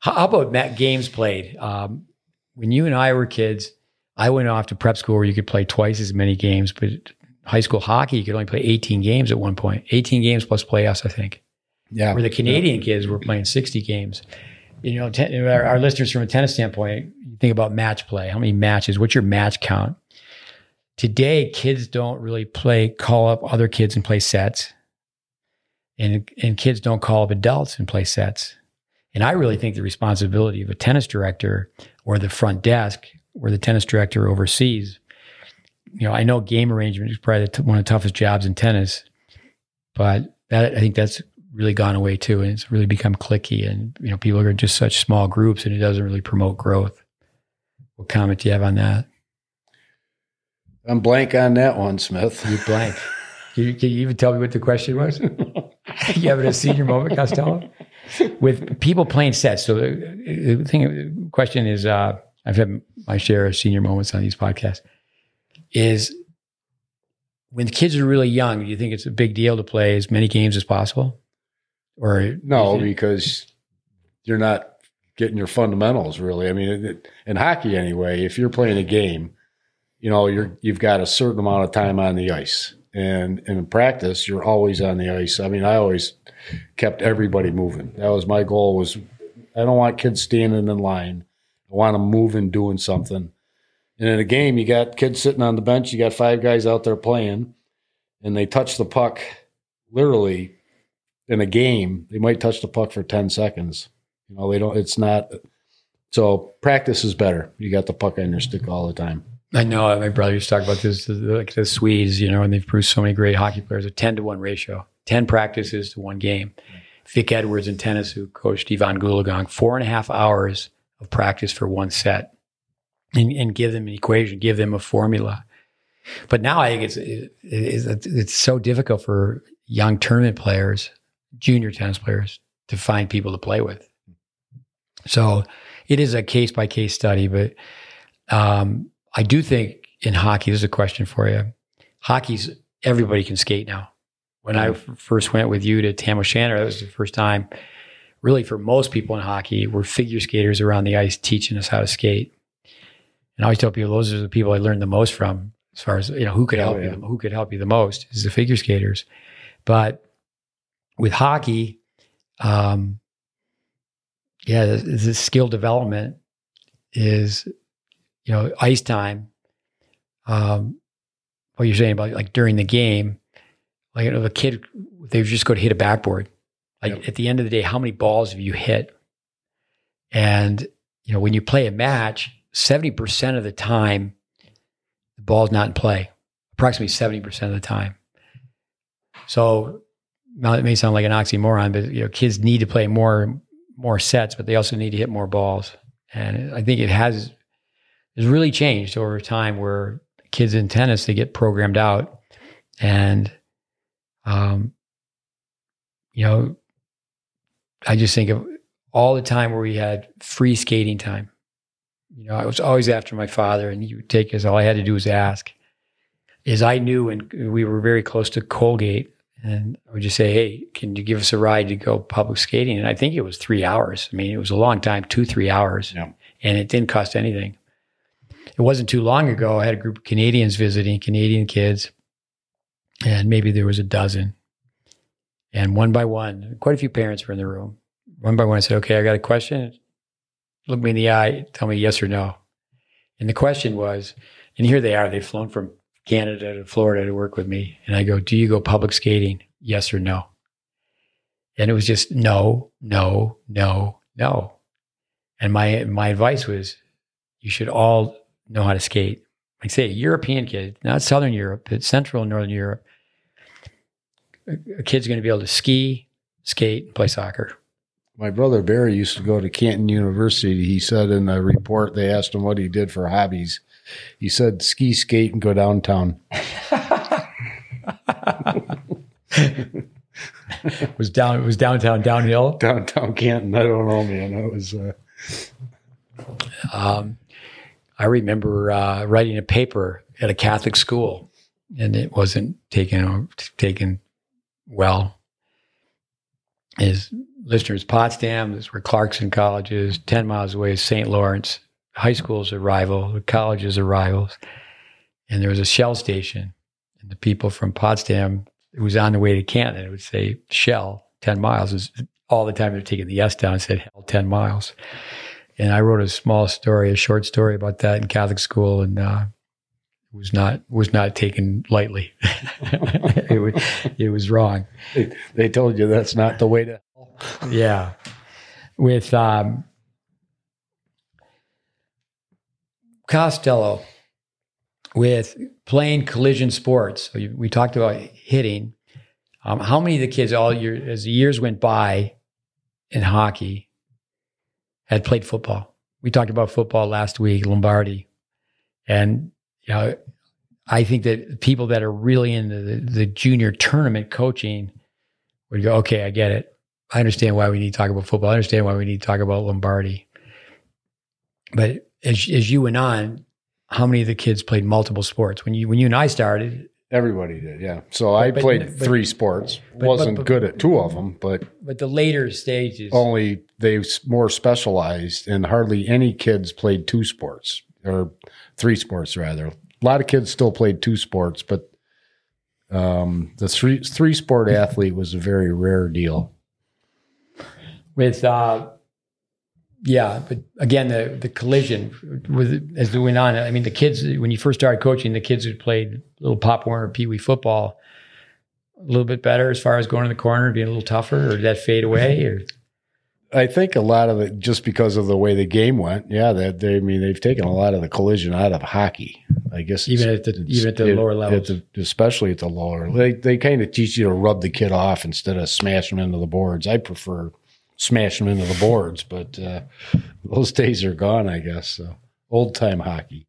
How, about Matt, games played? Um, when you and I were kids, I went off to prep school where you could play twice as many games, but high school hockey, you could only play 18 games at one point. 18 games plus playoffs, I think. Yeah. Where the Canadian kids were playing 60 games. You know, ten, our, our listeners from a tennis standpoint, you think about match play. How many matches? What's your match count? Today, kids don't really play, call up other kids and play sets. And, and kids don't call up adults and play sets. And I really think the responsibility of a tennis director or the front desk or the tennis director oversees, you know, I know game arrangement is probably t- one of the toughest jobs in tennis, but that, I think that's really gone away too. And it's really become cliquey and, you know, people are just such small groups and it doesn't really promote growth. What comment do you have on that? I'm blank on that one, Smith. You blank. Can you, can you even tell me what the question was? you having a senior moment, Costello? With people playing sets. So the, the thing, the question is, uh, I've had my share of senior moments on these podcasts. Is when the kids are really young, do you think it's a big deal to play as many games as possible? Or No, because you're not getting your fundamentals really. I mean, in hockey anyway, if you're playing a game, you know, you're you've got a certain amount of time on the ice. And, in practice, you're always on the ice. I mean, I always kept everybody moving. That was my goal was I don't want kids standing in line. I want them moving, doing something. And in a game, you got kids sitting on the bench, you got five guys out there playing, and they touch the puck literally in a game, they might touch the puck for 10 seconds. You know, they don't, it's not, so practice is better. You got the puck on your stick all the time. I know my brother used to talk about this, like the Swedes, you know, and they've produced so many great hockey players, a 10 to 1 ratio, 10 practices to one game. Vic Edwards in tennis, who coached Evonne Goolagong, four and a half hours of practice for one set and, and give them an equation, give them a formula. But now I think it's, it, it's, it's so difficult for young tournament players, junior tennis players, to find people to play with. So it is a case by case study, but um, I do think in hockey, this is a question for you. Hockey's everybody can skate now. When I f- first went with you to Tam O'Shanter, that was the first time, really for most people in hockey, were figure skaters around the ice teaching us how to skate. And I always tell people those are the people I learned the most from, as far as you know, who could Oh, help yeah. you, who could help you the most is the figure skaters. But with hockey, um, yeah, the, the skill development is, you know, ice time. Um, what you're saying about like during the game, like you know, the kid, they just go to hit a backboard. Like Yep. at the end of the day, how many balls have you hit? And you know, when you play a match, seventy percent of the time, the ball's not in play. Approximately seventy percent of the time. So now it may sound like an oxymoron, but you know, kids need to play more more sets, but they also need to hit more balls. And I think it has has really changed over time where kids in tennis they get programmed out and um you know I just think of all the time where we had free skating time. You know, I was always after my father and he would take us all I had to do was ask. Is I knew and we were very close to Colgate and I would just say, Hey, can you give us a ride to go public skating? And I think it was three hours. I mean, it was a long time, two, three hours. Yeah. And it didn't cost anything. It wasn't too long ago. I had a group of Canadians visiting, Canadian kids, and maybe there was a dozen. And one by one, quite a few parents were in the room. One by one, I said, Okay, I got a question. Look me in the eye, tell me yes or no. And the question was, and here they are, they've flown from Canada to Florida to work with me. And I go, Do you go public skating? Yes or no? And it was just no, no, no, no. And my my advice was you should all know how to skate. Like say a European kid, not Southern Europe, but Central and Northern Europe. A kid's going to be able to ski, skate, and play soccer. My brother Barry used to go to Canton University. He said in a report they asked him what he did for hobbies. He said ski, skate, and go downtown. It was down. It was downtown, downhill. Downtown Canton. I don't know, man. That was uh, Um, I remember uh, writing a paper at a Catholic school, and it wasn't taken taken well. His listeners, Potsdam, this were Clarkson colleges, ten miles away, is St. Lawrence. High school's a rival, the colleges are rivals, and there was a Shell station, and the people from Potsdam who was on the way to Canton would say Shell ten miles all the time they're taking the S down said hell ten miles. And I wrote a small story, a short story about that in Catholic school, and uh, was not was not taken lightly. it, was, it was wrong. They, they, told you that's not the way to. yeah, with um, Costello, with playing collision sports. So we talked about hitting. Um, how many of the kids all year as the years went by in hockey had played football. We talked about football last week, Lombardi. And you know, I think that people that are really into the, the junior tournament coaching would go, okay, I get it. I understand why we need to talk about football. I understand why we need to talk about Lombardi. But as, as you went on, how many of the kids played multiple sports? When you when you and I started, Everybody did, yeah. So I played but, three sports. But, Wasn't but, good at two of them, but but the later stages only they more specialized, and hardly any kids played two sports or three sports rather. A lot of kids still played two sports, but um, the three three sport athlete was a very rare deal. With uh, yeah, but again, the the collision with as it went on. I mean, the kids when you first started coaching, the kids who played little Pop Warner Pee Wee football, a little bit better as far as going in the corner, being a little tougher, or did that fade away? Or I think a lot of it just because of the way the game went. Yeah, that they, I mean they've taken a lot of the collision out of hockey. I guess even at the even at the it, lower levels, at the, especially at the lower. They they kind of teach you to rub the kid off instead of smash them into the boards. I prefer smash them into the boards. But uh, those days are gone, I guess. So old time hockey.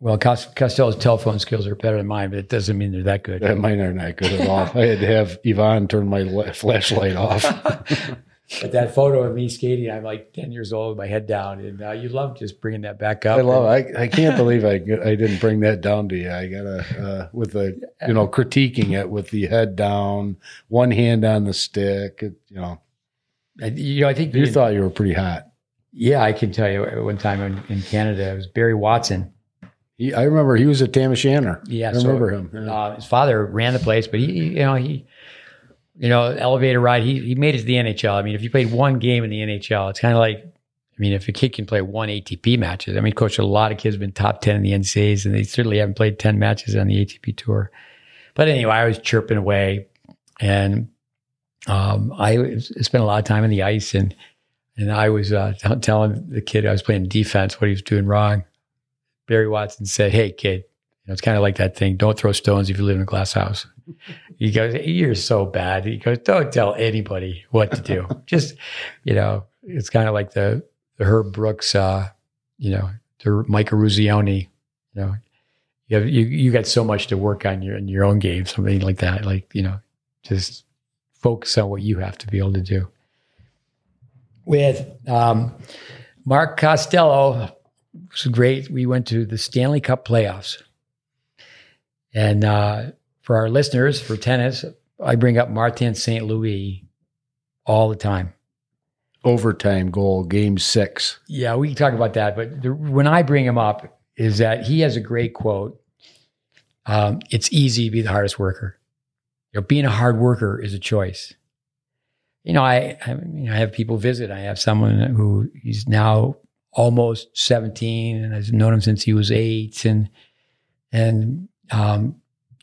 Well, Costello's telephone skills are better than mine, but it doesn't mean they're that good. Yeah, mine are not good at all. I had to have Ivan turn my flashlight off. but that photo of me skating, I'm like 10 years old with my head down. And uh, you love just bringing that back up. I love I, I can't believe I, I didn't bring that down to you. I got to, uh, with the, you know, critiquing it with the head down, one hand on the stick, it, you know. You know, I think you in, thought you were pretty hot. Yeah, I can tell you. One time in, in Canada, it was Barry Watson. He, I remember he was a Tam O'Shanter. Yeah, I remember so, him. Yeah. Uh, his father ran the place, but he, you know, he, you know, elevator ride. He he made it to the NHL. I mean, if you played one game in the NHL, it's kind of like, I mean, if a kid can play one ATP matches. I mean, coach, a lot of kids have been top ten in the NCAAs, and they certainly haven't played ten matches on the ATP tour. But anyway, I was chirping away, and um, I spent a lot of time on the ice and and I was uh, t- telling the kid I was playing defense what he was doing wrong. Barry Watson said, "Hey, kid, you know, it's kind of like that thing. Don't throw stones if you live in a glass house." He goes, "You're so bad." He goes, "Don't tell anybody what to do. Just, you know, it's kind of like the, the Herb Brooks, uh, you know, the Mike Eruzione, you know, you have you you got so much to work on your in your own game, something like that. Like you know, just focus on what you have to be able to do. With um, Mark Costello, was great. We went to the Stanley Cup playoffs. And uh, for our listeners, for tennis, I bring up Martin St. Louis all the time. Overtime goal, game six. Yeah, we can talk about that. But the, when I bring him up, is that he has a great quote. Um, it's easy to be the hardest worker you know, being a hard worker is a choice. You know, I, I, you know, I have people visit. I have someone who he's now almost 17 and I've known him since he was eight. And, and, um,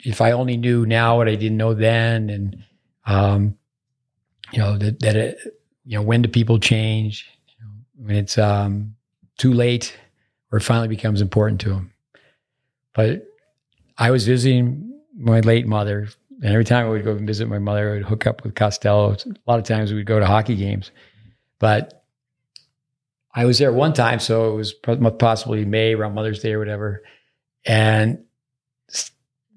if I only knew now what I didn't know then, and, um, you know, that, that, it, you know, when do people change? When it's, um, too late or it finally becomes important to them. But I was visiting my late mother and every time I would go visit my mother, I would hook up with Costello. A lot of times we'd go to hockey games. But I was there one time, so it was possibly May around Mother's Day or whatever. And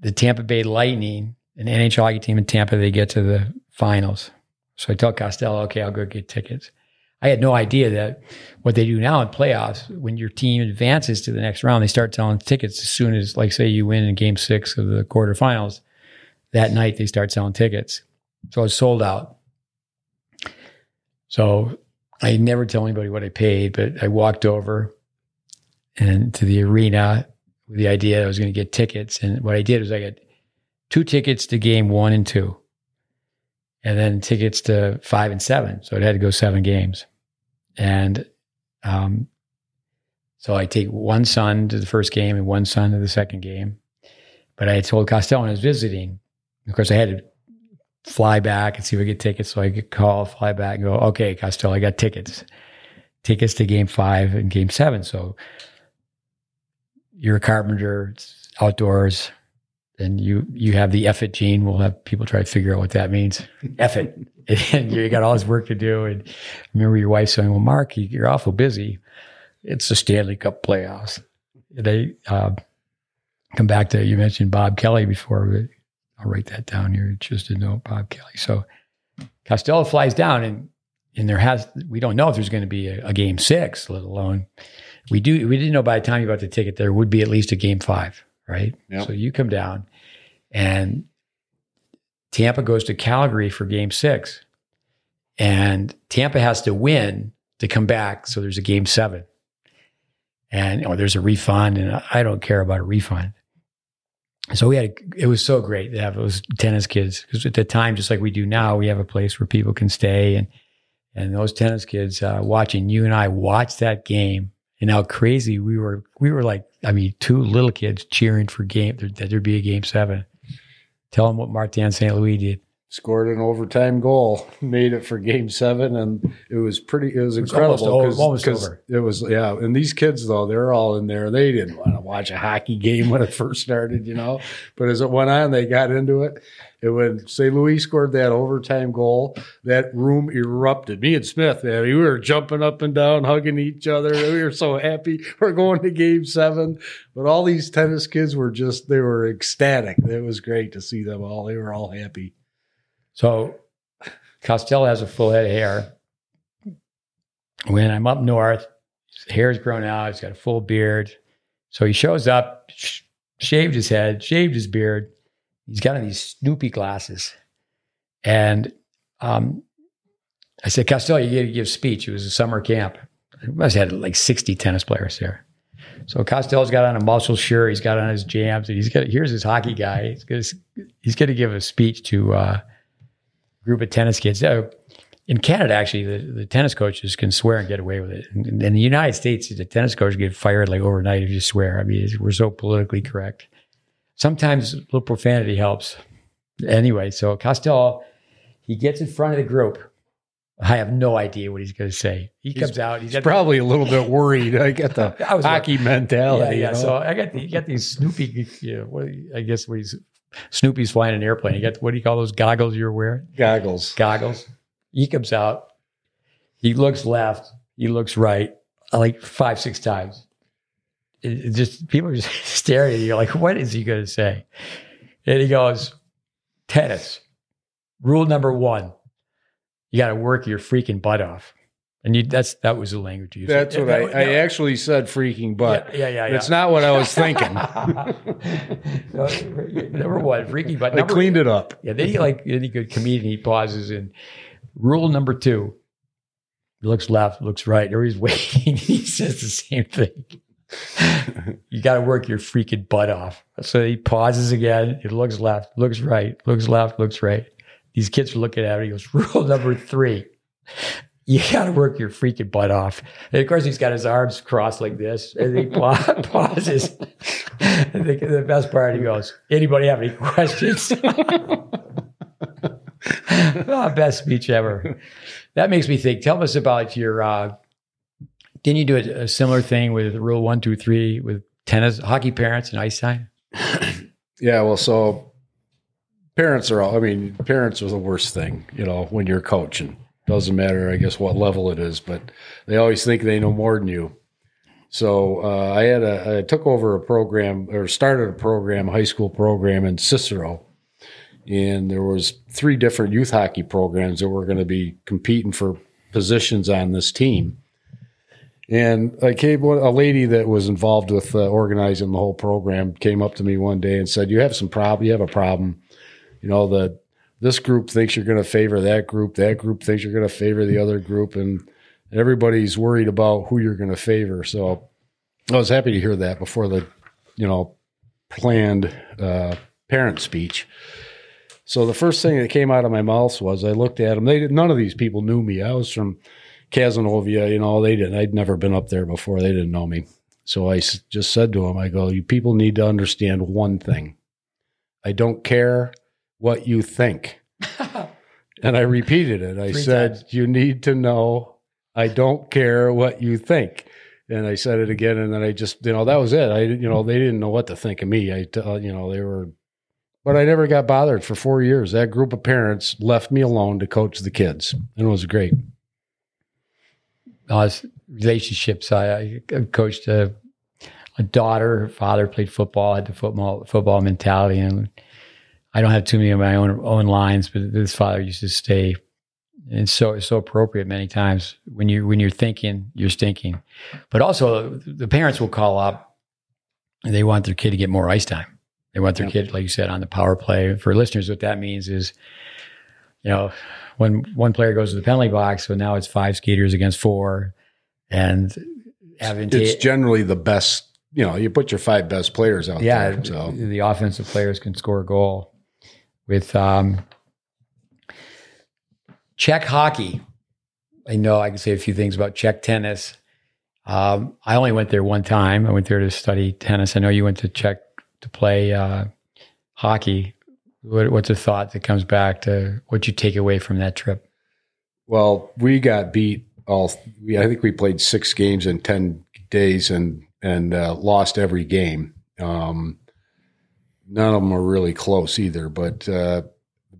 the Tampa Bay Lightning, an NHL hockey team in Tampa, they get to the finals. So I tell Costello, okay, I'll go get tickets. I had no idea that what they do now in playoffs, when your team advances to the next round, they start selling tickets as soon as, like, say you win in game six of the quarterfinals. That night, they start selling tickets. So I was sold out. So I never tell anybody what I paid, but I walked over and to the arena with the idea that I was going to get tickets. And what I did was I got two tickets to game one and two, and then tickets to five and seven. So it had to go seven games. And um, so I take one son to the first game and one son to the second game. But I told Costello when I was visiting, of course, I had to fly back and see if I could get tickets. So I could call, fly back, and go, okay, Costello, I got tickets. Tickets to game five and game seven. So you're a carpenter, it's outdoors, and you you have the effort gene. We'll have people try to figure out what that means. effort. and you got all this work to do. And I remember your wife saying, Well, Mark, you're awful busy. It's the Stanley Cup playoffs. They uh, come back to you mentioned Bob Kelly before, I'll write that down here just a note, Bob Kelly. So Costello flies down and and there has we don't know if there's going to be a, a game six, let alone we do we didn't know by the time you bought the ticket there would be at least a game five, right? Yep. So you come down and Tampa goes to Calgary for game six. And Tampa has to win to come back. So there's a game seven. And you know, there's a refund, and I don't care about a refund. So we had, it was so great to have those tennis kids because at the time, just like we do now, we have a place where people can stay and, and those tennis kids uh, watching you and I watch that game and how crazy we were. We were like, I mean, two little kids cheering for game that there'd be a game seven. Tell them what Martin St. Louis did. Scored an overtime goal, made it for game seven, and it was pretty. It was It was incredible almost o- almost over. it was yeah. And these kids though, they're all in there. They didn't want to watch a hockey game when it first started, you know. But as it went on, they got into it. And when St. Louis scored that overtime goal, that room erupted. Me and Smith, man, we were jumping up and down, hugging each other. We were so happy. We're going to game seven. But all these tennis kids were just, they were ecstatic. It was great to see them all. They were all happy. So Costello has a full head of hair. When I'm up north, his hair's grown out. He's got a full beard. So he shows up, sh- shaved his head, shaved his beard. He's got on these Snoopy glasses. And um, I said, Costello, you got to give a speech. It was a summer camp. I must have had like 60 tennis players there. So Costello's got on a muscle shirt. He's got on his jams, and he's got here's his hockey guy. He's going he's to give a speech to uh, group of tennis kids. Uh, in Canada, actually, the, the tennis coaches can swear and get away with it. In, in the United States, the tennis coaches get fired like overnight if you swear. I mean, we're so politically correct. Sometimes a little profanity helps. Anyway, so Costello, he gets in front of the group. I have no idea what he's going to say. He comes out. He's He's probably a little bit worried. I get the I was hockey yeah, mentality. yeah. you know? So I got the, you got these Snoopy. You know, what, I guess what he's Snoopy's flying an airplane. You got what do you call those goggles you're wearing? Goggles. Goggles. He comes out. He looks left. He looks right. Like five, six times. It, just people are just staring at you like, what is he going to say? And he goes, tennis. Rule number one: you got to work your freaking butt off. And you, that's that was the language you used. That's what I, I actually said freaking butt. yeah, yeah, yeah. It's not what I was thinking. Number one, freaky, but I number, cleaned it up. Yeah, then he like any good comedian, he pauses and rule number two. He looks left, looks right, or he's waiting. he says the same thing. you got to work your freaking butt off. So he pauses again. He looks left, looks right, looks left, looks right. These kids are looking at him. He goes, rule number three. You got to work your freaking butt off. And of course, he's got his arms crossed like this, and he pa- pauses. And the, the best part, he goes, "Anybody have any questions?" oh, best speech ever. That makes me think. Tell us about your. Uh, didn't you do a, a similar thing with Rule One, Two, Three with tennis, hockey parents, and ice time? Yeah, well, so parents are all, I mean, parents are the worst thing, you know, when you're coaching. Doesn't matter, I guess, what level it is, but they always think they know more than you. So uh, I had a, I took over a program or started a program, high school program in Cicero. And there was three different youth hockey programs that were going to be competing for positions on this team. And I came, a lady that was involved with uh, organizing the whole program came up to me one day and said, "You have some problem. You have a problem. You know the this group thinks you're going to favor that group. That group thinks you're going to favor the other group, and everybody's worried about who you're going to favor." So I was happy to hear that before the, you know, planned uh, parent speech. So the first thing that came out of my mouth was I looked at them. They did, none of these people knew me. I was from Cazenovia, you know, they didn't. I'd never been up there before. They didn't know me. So I s- just said to them, I go, you people need to understand one thing. I don't care what you think. and I repeated it. I Three said, times. you need to know I don't care what you think. And I said it again, and then I just, you know, that was it. I, you know, they didn't know what to think of me. I, t- uh, you know, they were, but I never got bothered for four years. That group of parents left me alone to coach the kids, and it was great. uh, relationships. I, I coached a, a daughter. Her father played football, had the football football mentality, and I don't have too many of my own own lines, but this father used to stay. And so it's so appropriate many times when you when you're thinking you're stinking, but also the parents will call up and they want their kid to get more ice time. They want their Yep. kid, like you said, on the power play. For listeners, what that means is, you know, when one player goes to the penalty box, so now it's five skaters against four, and having It's generally the best. You know, you put your five best players out yeah, there. So the offensive players can score a goal. With um, Czech hockey, I know I can say a few things about Czech tennis. Um, I only went there one time. I went there to study tennis. I know you went to Czech to play uh, hockey. What, what's a thought that comes back to what you take away from that trip? Well, we got beat all. We, I think we played six games in ten days and and uh, lost every game. Um, none of them were really close either. But uh,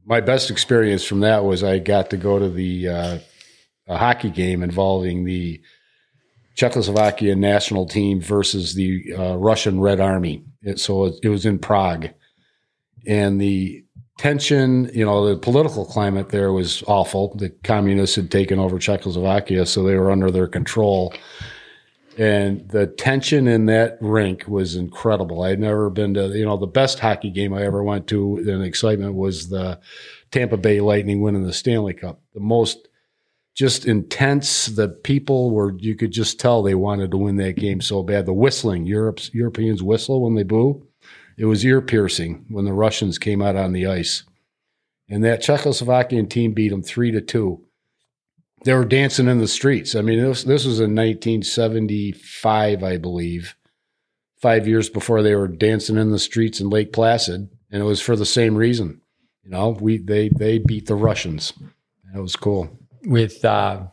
my best experience from that was I got to go to the uh, a hockey game involving the Czechoslovakia national team versus the uh, Russian Red Army. It, so it was in Prague, and the tension, you know, the political climate there was awful. The communists had taken over Czechoslovakia, so they were under their control. And the tension in that rink was incredible. I'd never been to, you know, the best hockey game I ever went to in excitement was the Tampa Bay Lightning winning the Stanley Cup. The most just intense. The people were, you could just tell they wanted to win that game so bad. The whistling, Europe's, Europeans whistle when they boo. It was ear piercing when the Russians came out on the ice. And that Czechoslovakian team beat them three to two. They were dancing in the streets. I mean, this, this was in 1975, I believe, five years before they were dancing in the streets in Lake Placid. And it was for the same reason. You know, we they they beat the Russians. That was cool. With uh,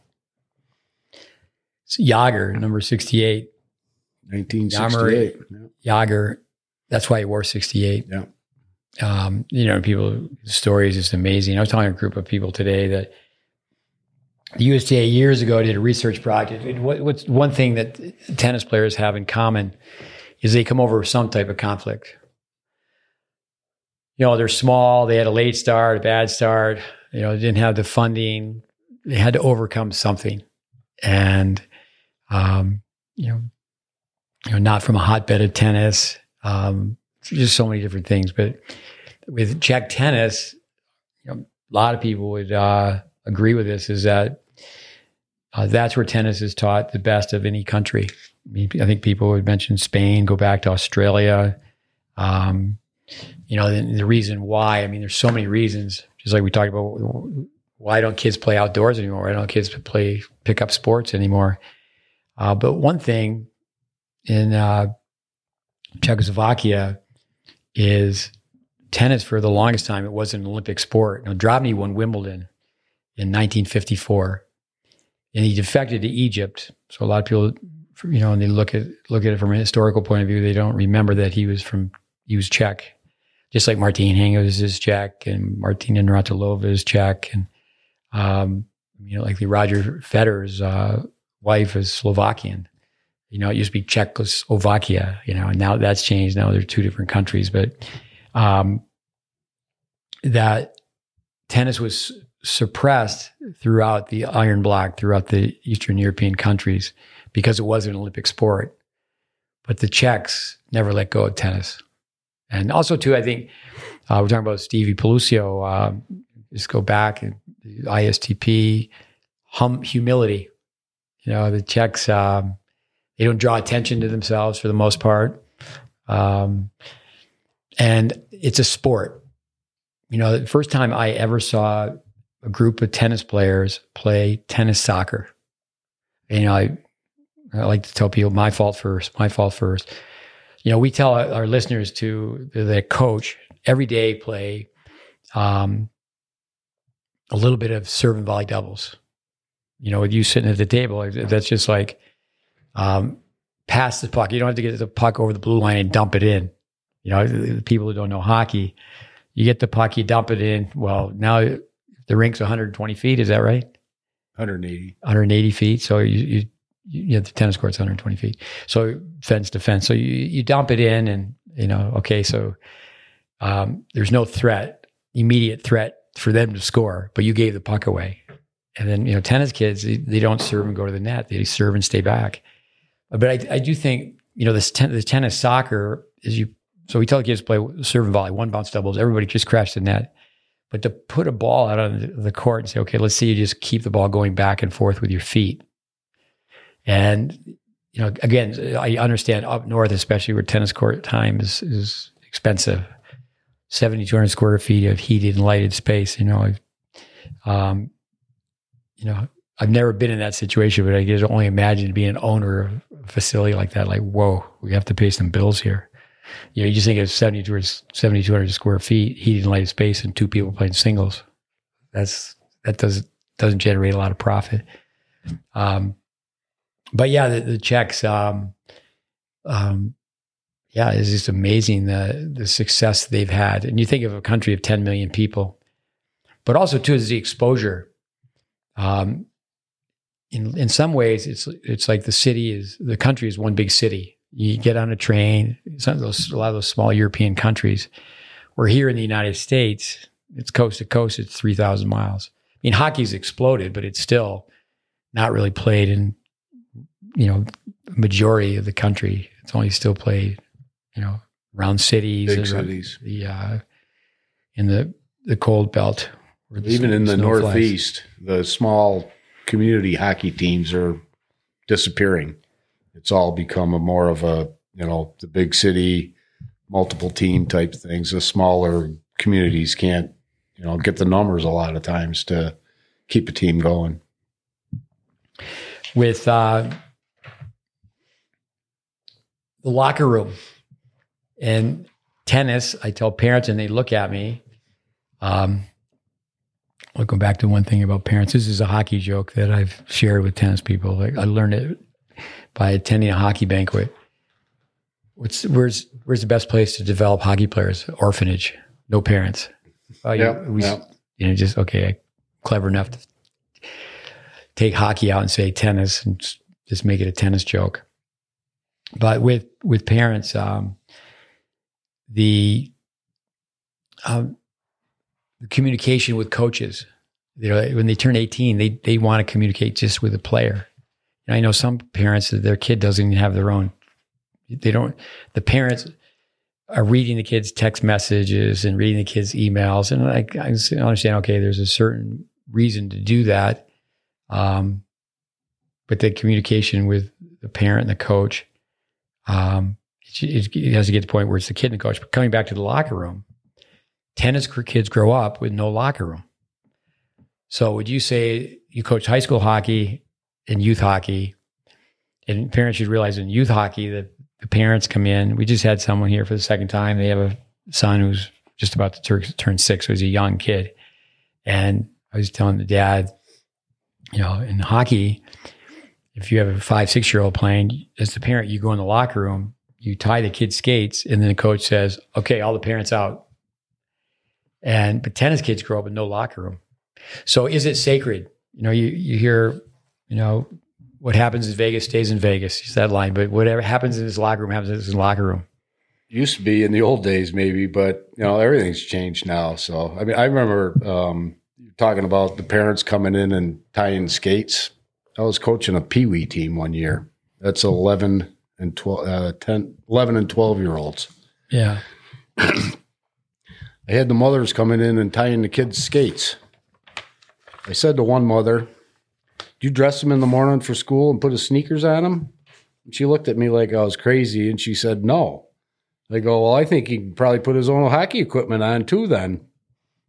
Jagr, number 68, 1968. Yeah. Jagr. That's why he wore 68. Yeah. Um, you know, people, the story is just amazing. I was telling a group of people today that the USTA years ago did a research project. What, what's one thing that tennis players have in common is they come over some type of conflict. You know, they're small, they had a late start, a bad start, you know, didn't have the funding, they had to overcome something. And, um, you know, you know, not from a hotbed of tennis, um, just so many different things. But with Czech tennis, you know, a lot of people would uh, agree with this. Is that uh, that's where tennis is taught the best of any country. I, mean, I think people would mention Spain, go back to Australia. Um, you know, the, the reason why. I mean, there's so many reasons. Just like we talked about, why don't kids play outdoors anymore? Why don't kids play pick up sports anymore? Uh, but one thing in uh, Czechoslovakia is tennis for the longest time. It was an Olympic sport. Now, Drobny won Wimbledon in 1954, and he defected to Egypt. So a lot of people, you know, and they look at look at it from a historical point of view, they don't remember that he was from he was Czech, just like Martin Hingis is Czech and Martina Navratilova is Czech, and um, you know, like the Roger Federer's uh, wife is Slovakian you know, it used to be Czechoslovakia, you know, and now that's changed. Now they're two different countries, but um, that tennis was suppressed throughout the Iron block, throughout the Eastern European countries, because it was an Olympic sport. But the Czechs never let go of tennis. And also, too, I think uh, we're talking about Stevie Pelusio. Uh, just go back and ISTP, hum, humility. You know, the Czechs, um, they don't draw attention to themselves for the most part. Um, and it's a sport. You know, the first time I ever saw a group of tennis players play tennis soccer, you know, I, I like to tell people my fault first, my fault first. You know, we tell our listeners to the coach every day play um, a little bit of serve and volley doubles. You know, with you sitting at the table, that's just like um, pass the puck. You don't have to get the puck over the blue line and dump it in. You know, the people who don't know hockey, you get the puck, you dump it in. Well, now the rink's 120 feet. Is that right? 180. 180 feet. So you, you, you know, the tennis court's 120 feet. So fence to fence. So you, you dump it in and, you know, okay. So um, there's no threat, immediate threat for them to score, but you gave the puck away. And then, you know, tennis kids, they, they don't serve and go to the net. They serve and stay back. But I, I do think, you know, this ten, the tennis soccer is you, so we tell the kids to play serve and volley, one bounce doubles. Everybody just crash the net. But to put a ball out on the court and say, okay, let's see you just keep the ball going back and forth with your feet. And, you know, again, I understand up north, especially where tennis court time is, is expensive. 7,200 square feet of heated and lighted space. You know, um, you know, I've never been in that situation, but I can only imagine being an owner of a facility like that. Like, whoa, we have to pay some bills here. You know, you just think of 7,200 square feet, heated and space, and two people playing singles. That's that doesn't doesn't generate a lot of profit. Um, but yeah, the, the Czechs, um, um, yeah, it's just amazing the the success they've had. And you think of a country of 10 million people, but also too is the exposure. Um, in in some ways, it's it's like the city is the country is one big city. You get on a train. Some of those a lot of those small European countries. We're here in the United States. It's coast to coast. It's three thousand miles. I mean, hockey's exploded, but it's still not really played in you know majority of the country. It's only still played you know around cities, big cities, the uh, in the the cold belt, even in the northeast, flies. the small community hockey teams are disappearing. It's all become a more of a you know the big city multiple team type things. The smaller communities can't you know get the numbers a lot of times to keep a team going. With uh, the locker room and tennis, I tell parents and they look at me. Um, I'll go back to one thing about parents. This is a hockey joke that I've shared with tennis people. Like I learned it by attending a hockey banquet. What's where's where's the best place to develop hockey players? Orphanage, no parents. Uh, yeah, we, yeah. you know, just okay, clever enough to take hockey out and say tennis and just make it a tennis joke. But with with parents, um, the um, the communication with coaches. You know, when they turn 18, they they want to communicate just with a player. And I know some parents that their kid doesn't even have their own. They don't. The parents are reading the kids' text messages and reading the kids' emails, and I, I understand. Okay, there's a certain reason to do that, um, but the communication with the parent and the coach, um, it, it, has to get to the point where it's the kid and the coach. But coming back to the locker room, tennis kids grow up with no locker room. So would you say you coach high school hockey and youth hockey, and parents should realize in youth hockey that the parents come in. We just had someone here for the second time. They have a son who's just about to turn, turn six, so he's a young kid. And I was telling the dad, you know, in hockey, if you have a five, six year old playing, as the parent, you go in the locker room, you tie the kid's skates, and then the coach says, okay, all the parents out. And but tennis kids grow up in no locker room. So is it sacred? You know, you you hear, you know, what happens in Vegas stays in Vegas. Is that line, but whatever happens in his locker room happens in his locker room. Used to be in the old days, maybe, but you know everything's changed now. So I mean, I remember um, talking about the parents coming in and tying skates. I was coaching a pee wee team one year. That's 11 and 12, uh, 10, 11 and 12 year olds. Yeah. I had the mothers coming in and tying the kids' skates. I said to one mother, Do you dress them in the morning for school and put his sneakers on them? And she looked at me like I was crazy and she said, No. I go, Well, I think he can probably put his own hockey equipment on too then.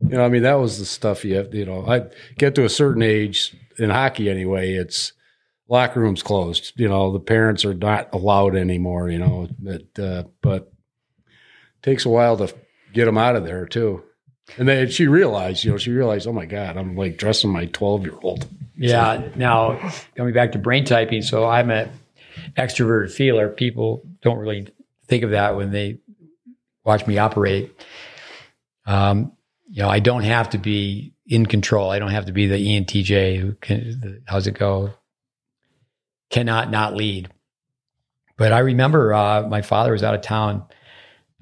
You know, I mean, that was the stuff you have, you know, I get to a certain age in hockey anyway, it's locker rooms closed. You know, the parents are not allowed anymore, you know, that, uh, but takes a while to get them out of there too. And then she realized, you know, she realized, oh my God, I'm like dressing my 12 year old. Yeah. Now, coming back to brain typing, so I'm an extroverted feeler. People don't really think of that when they watch me operate. Um, you know, I don't have to be in control. I don't have to be the ENTJ who can, the, how's it go? Cannot not lead. But I remember uh, my father was out of town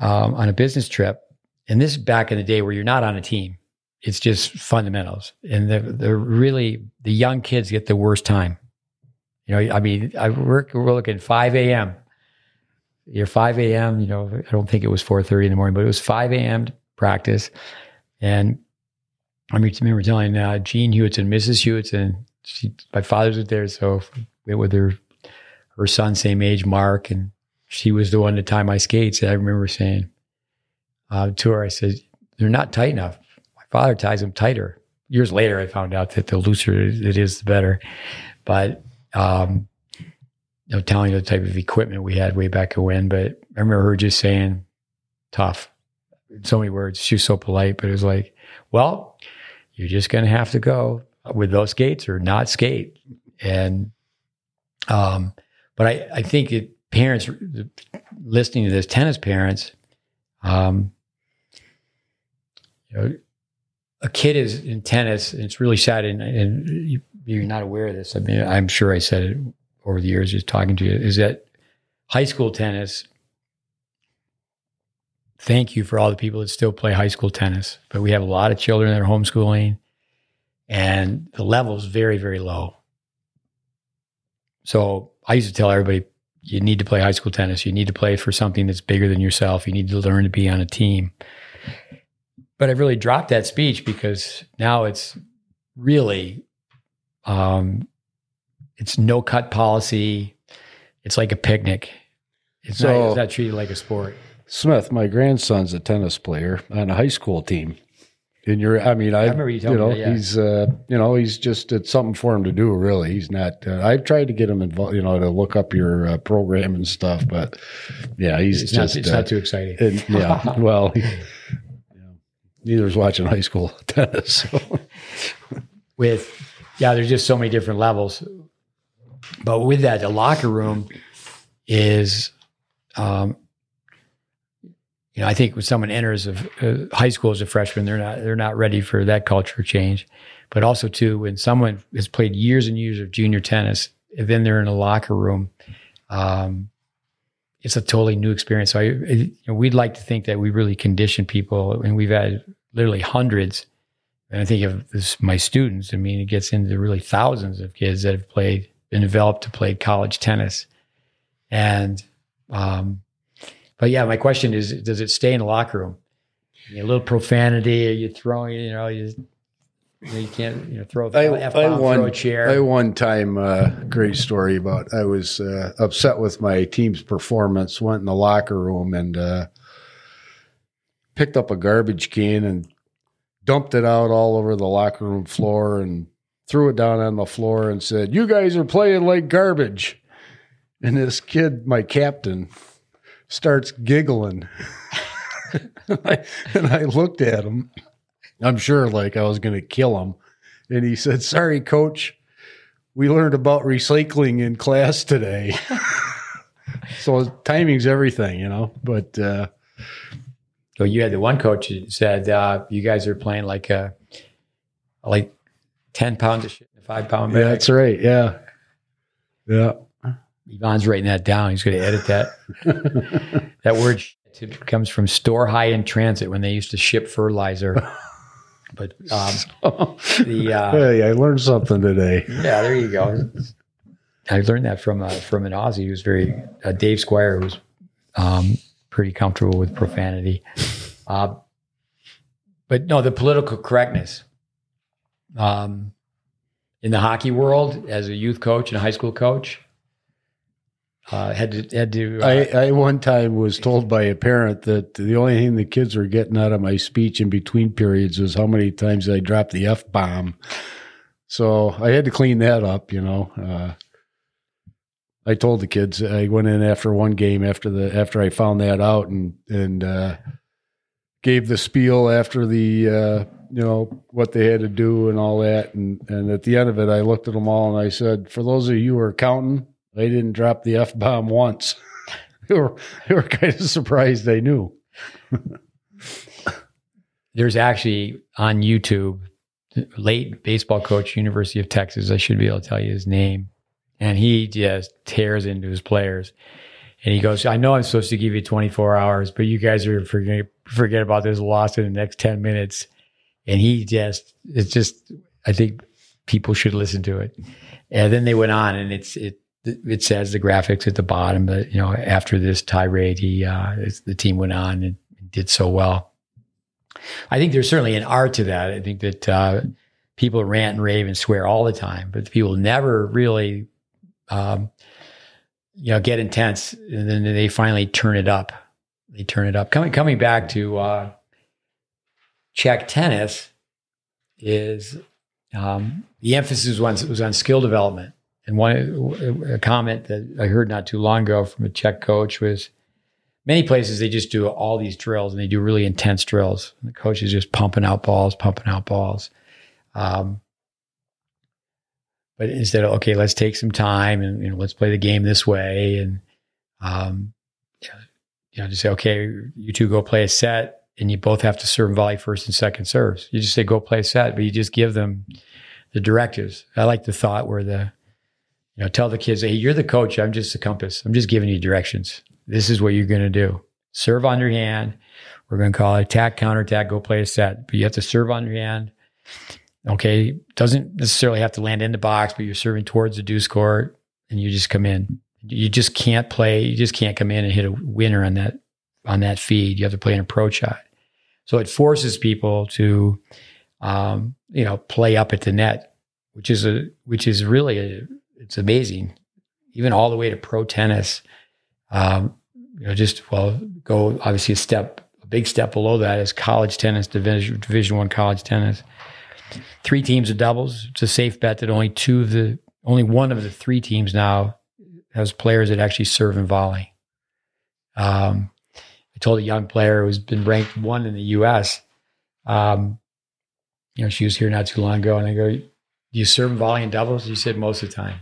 um, on a business trip. And this is back in the day where you're not on a team. It's just fundamentals. And they're, they're really, the young kids get the worst time. You know, I mean, I work, we're looking 5 a.m. You're 5 a.m., you know, I don't think it was 4.30 in the morning, but it was 5 a.m. practice. And I remember telling uh, Jean Hewitson, Mrs. Hewitson, she, my father's was there, so went with her her son, same age, Mark, and she was the one to tie my skates. And I remember saying uh, to her, I said, "They're not tight enough. Father ties them tighter." Years later, I found out that the looser it is, the better. But um, you telling you the type of equipment we had way back when. But I remember her just saying, "Tough." So many words. She was so polite, but it was like, "Well, you're just going to have to go with those skates or not skate." And um, but I, I think it, parents listening to this, tennis parents, um, you know, a kid is in tennis, and it's really sad, and, and you, are not aware of this. I mean, I'm sure I said it over the years, just talking to you, is that high school tennis. Thank you for all the people that still play high school tennis, but we have a lot of children that are homeschooling, and the level is very, very low. So I used to tell everybody, you need to play high school tennis. You need to play for something that's bigger than yourself. You need to learn to be on a team. But I've really dropped that speech because now it's really, um, it's no cut policy. It's like a picnic. It's, so, not, it's not treated like a sport. Smith, my grandson's a tennis player on a high school team. And you're, I mean, I, I remember you, you know, that, yeah. he's, uh, you know, he's just, it's something for him to do, really. He's not, uh, I've tried to get him involved, you know, to look up your uh, program and stuff, but yeah, he's it's just, not, it's not uh, too exciting. And, yeah. well, neither is watching high school tennis. So. with, yeah, there's just so many different levels. But with that, the locker room is, um, you know, I think when someone enters a, a high school as a freshman, they're not they're not ready for that culture change. But also too, when someone has played years and years of junior tennis, and then they're in a locker room, um, it's a totally new experience. So I, you know, we'd like to think that we really condition people, and we've had literally hundreds. And I think of this, my students. I mean, it gets into really thousands of kids that have played, been developed to play college tennis, and um, but yeah, my question is: Does it stay in the locker room? a little profanity? Are you throwing? You know, you, you can't you know throw I, F-bomb, one, throw a chair. I one time uh, great story about I was uh, upset with my team's performance. Went in the locker room and uh, picked up a garbage can and dumped it out all over the locker room floor and threw it down on the floor and said, "You guys are playing like garbage." And this kid, my captain, starts giggling. and, I, looked at him. I'm sure like I was going to kill him. And he said, Sorry, coach. We learned about recycling in class today. so timing's everything, you know. But uh, so you had the one coach that said uh, you guys are playing like a like ten pounds of shit in a five pound bag. Yeah, that's right. Yeah, yeah. Ivan's writing that down. He's going to edit that. that word comes from store high in transit when they used to ship fertilizer. But um, the uh, hey, I learned something today. yeah, there you go. I learned that from uh, from an Aussie who's very uh, Dave Squire, who's um, pretty comfortable with profanity. Uh, but no, the political correctness. Um, in the hockey world, as a youth coach and a high school coach, uh, had to had to. Uh, I, I one time was told by a parent that the only thing the kids were getting out of my speech in between periods was how many times I dropped the f bomb. So I had to clean that up, you know. Uh, I told the kids I went in after one game after the after I found that out and and uh, gave the spiel after the uh, you know what they had to do and all that. And and at the end of it I looked at them all and I said for those of you who are counting I didn't drop the f bomb once. They were they were kind of surprised they knew. There's actually on YouTube late baseball coach University of Texas I should be able to tell you his name and he just tears into his players. And he goes, I know I'm supposed to give you 24 hours, but you guys are forget forget about this loss in the next 10 minutes. And he just, it's just, I think people should listen to it. And then they went on, and it's it it says the graphics at the bottom that you know after this tirade, he uh, the team went on and did so well. I think there's certainly an art to that. I think that uh, people rant and rave and swear all the time, but people never really um, you know, get intense, and then they finally turn it up. They turn it up. Coming coming back to uh, Czech tennis is um, the emphasis was, was on skill development. And one a comment that I heard not too long ago from a Czech coach was many places they just do all these drills and they do really intense drills. And the coach is just pumping out balls, pumping out balls. Um, but instead of okay, let's take some time and you know let's play the game this way, and um, you know, just say okay, you two go play a set, and you both have to serve volley first and second serves. You just say go play a set, but you just give them the directives. I like the thought where the you know tell the kids, hey, you're the coach, I'm just the compass. I'm just giving you directions. This is what you're going to do. Serve on your hand. We're going to call it attack, counter attack, go play a set. But you have to serve on your hand Okay. Doesn't necessarily have to land in the box, but you're serving towards the deuce court and you just come in. You just can't play. You just can't come in and hit a winner on that, on that feed. You have to play an approach shot. So it forces people to, um, you know, play up at the net, which is a, which is really a, it's amazing. Even all the way to pro tennis. Um, you know, just well, go obviously a step, a big step below that is college tennis, division, division one college tennis three teams of doubles. It's a safe bet that only two of the only one of the three teams now has players that actually serve and volley. Um, I told a young player who's been ranked one in the U.S. Um, you know, she was here not too long ago, and I go, "Do you serve and volley in doubles?" He said, "Most of the time."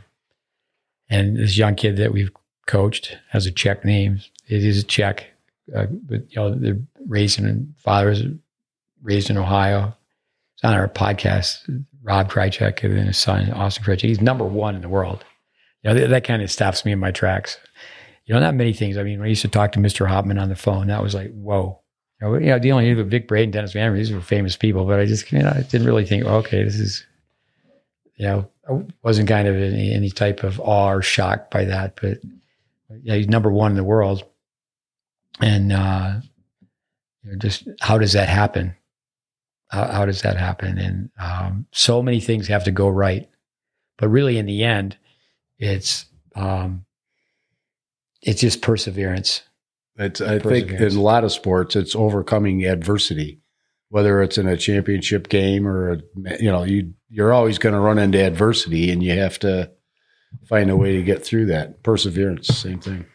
And this young kid that we've coached has a Czech name. It is a Czech, uh, but you know, they're raised in fathers raised in Ohio on our podcast, Rob Krajicek and his son, Austin Krajicek. He's number one in the world. You know, that, that, kind of stops me in my tracks. You know, not many things. I mean, when I used to talk to Mr. Hopman on the phone, that was like, whoa. You know, you know dealing with Vic Braden, Dennis Van these were famous people, but I just, you know, I didn't really think, okay, this is, you know, I wasn't kind of any, any type of awe or shock by that, but yeah, he's number one in the world. And, uh, you know, just how does that happen? How, how does that happen? And um, so many things have to go right, but really, in the end, it's um, it's just perseverance. It's I think in a lot of sports, it's overcoming adversity. Whether it's in a championship game or a, you know you you're always going to run into adversity, and you have to find a way to get through that. Perseverance, same thing.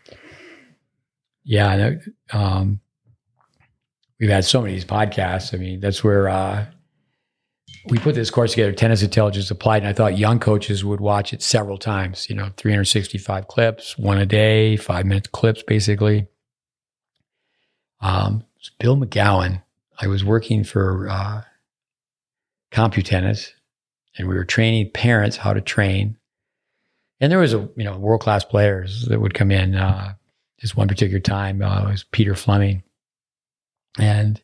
Yeah, um, we've had so many of these podcasts. I mean, that's where uh, we put this course together, Tennis Intelligence Applied, and I thought young coaches would watch it several times. You know, 365 clips, one a day, five minute clips, basically. Um, Bill McGowan. I was working for uh, CompuTennis, and we were training parents how to train. And there was a you know world class players that would come in. Uh, just one particular time, uh, it was Peter Fleming and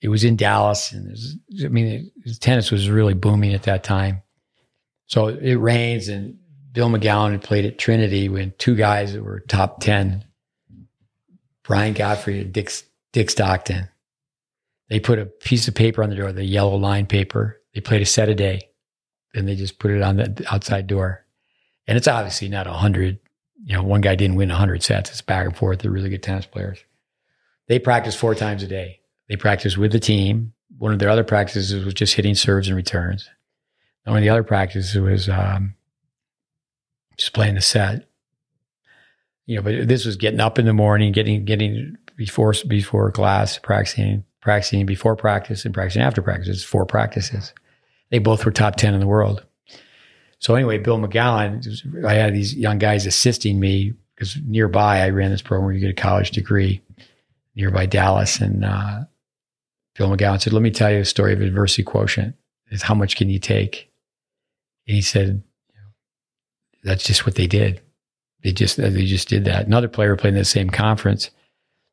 it was in Dallas, and was, I mean, it, tennis was really booming at that time. So it rains, and Bill McGowan had played at Trinity when two guys that were top ten, Brian Gottfried and Dick Dick Stockton. They put a piece of paper on the door, the yellow line paper. They played a set a day, and they just put it on the outside door. And it's obviously not a hundred. You know, one guy didn't win hundred sets. It's back and forth. They're really good tennis players. They practice four times a day. They practice with the team. One of their other practices was just hitting serves and returns. one of the other practices was um, just playing the set. You know, but this was getting up in the morning, getting getting before before class, practicing, practicing before practice, and practicing after practice. It's four practices. They both were top ten in the world. So anyway, Bill McGowan, I had these young guys assisting me because nearby I ran this program where you get a college degree nearby Dallas, and uh, Bill McGowan said, "Let me tell you a story of adversity quotient. Is how much can you take?" And he said, "That's just what they did. They just they just did that." Another player played in the same conference.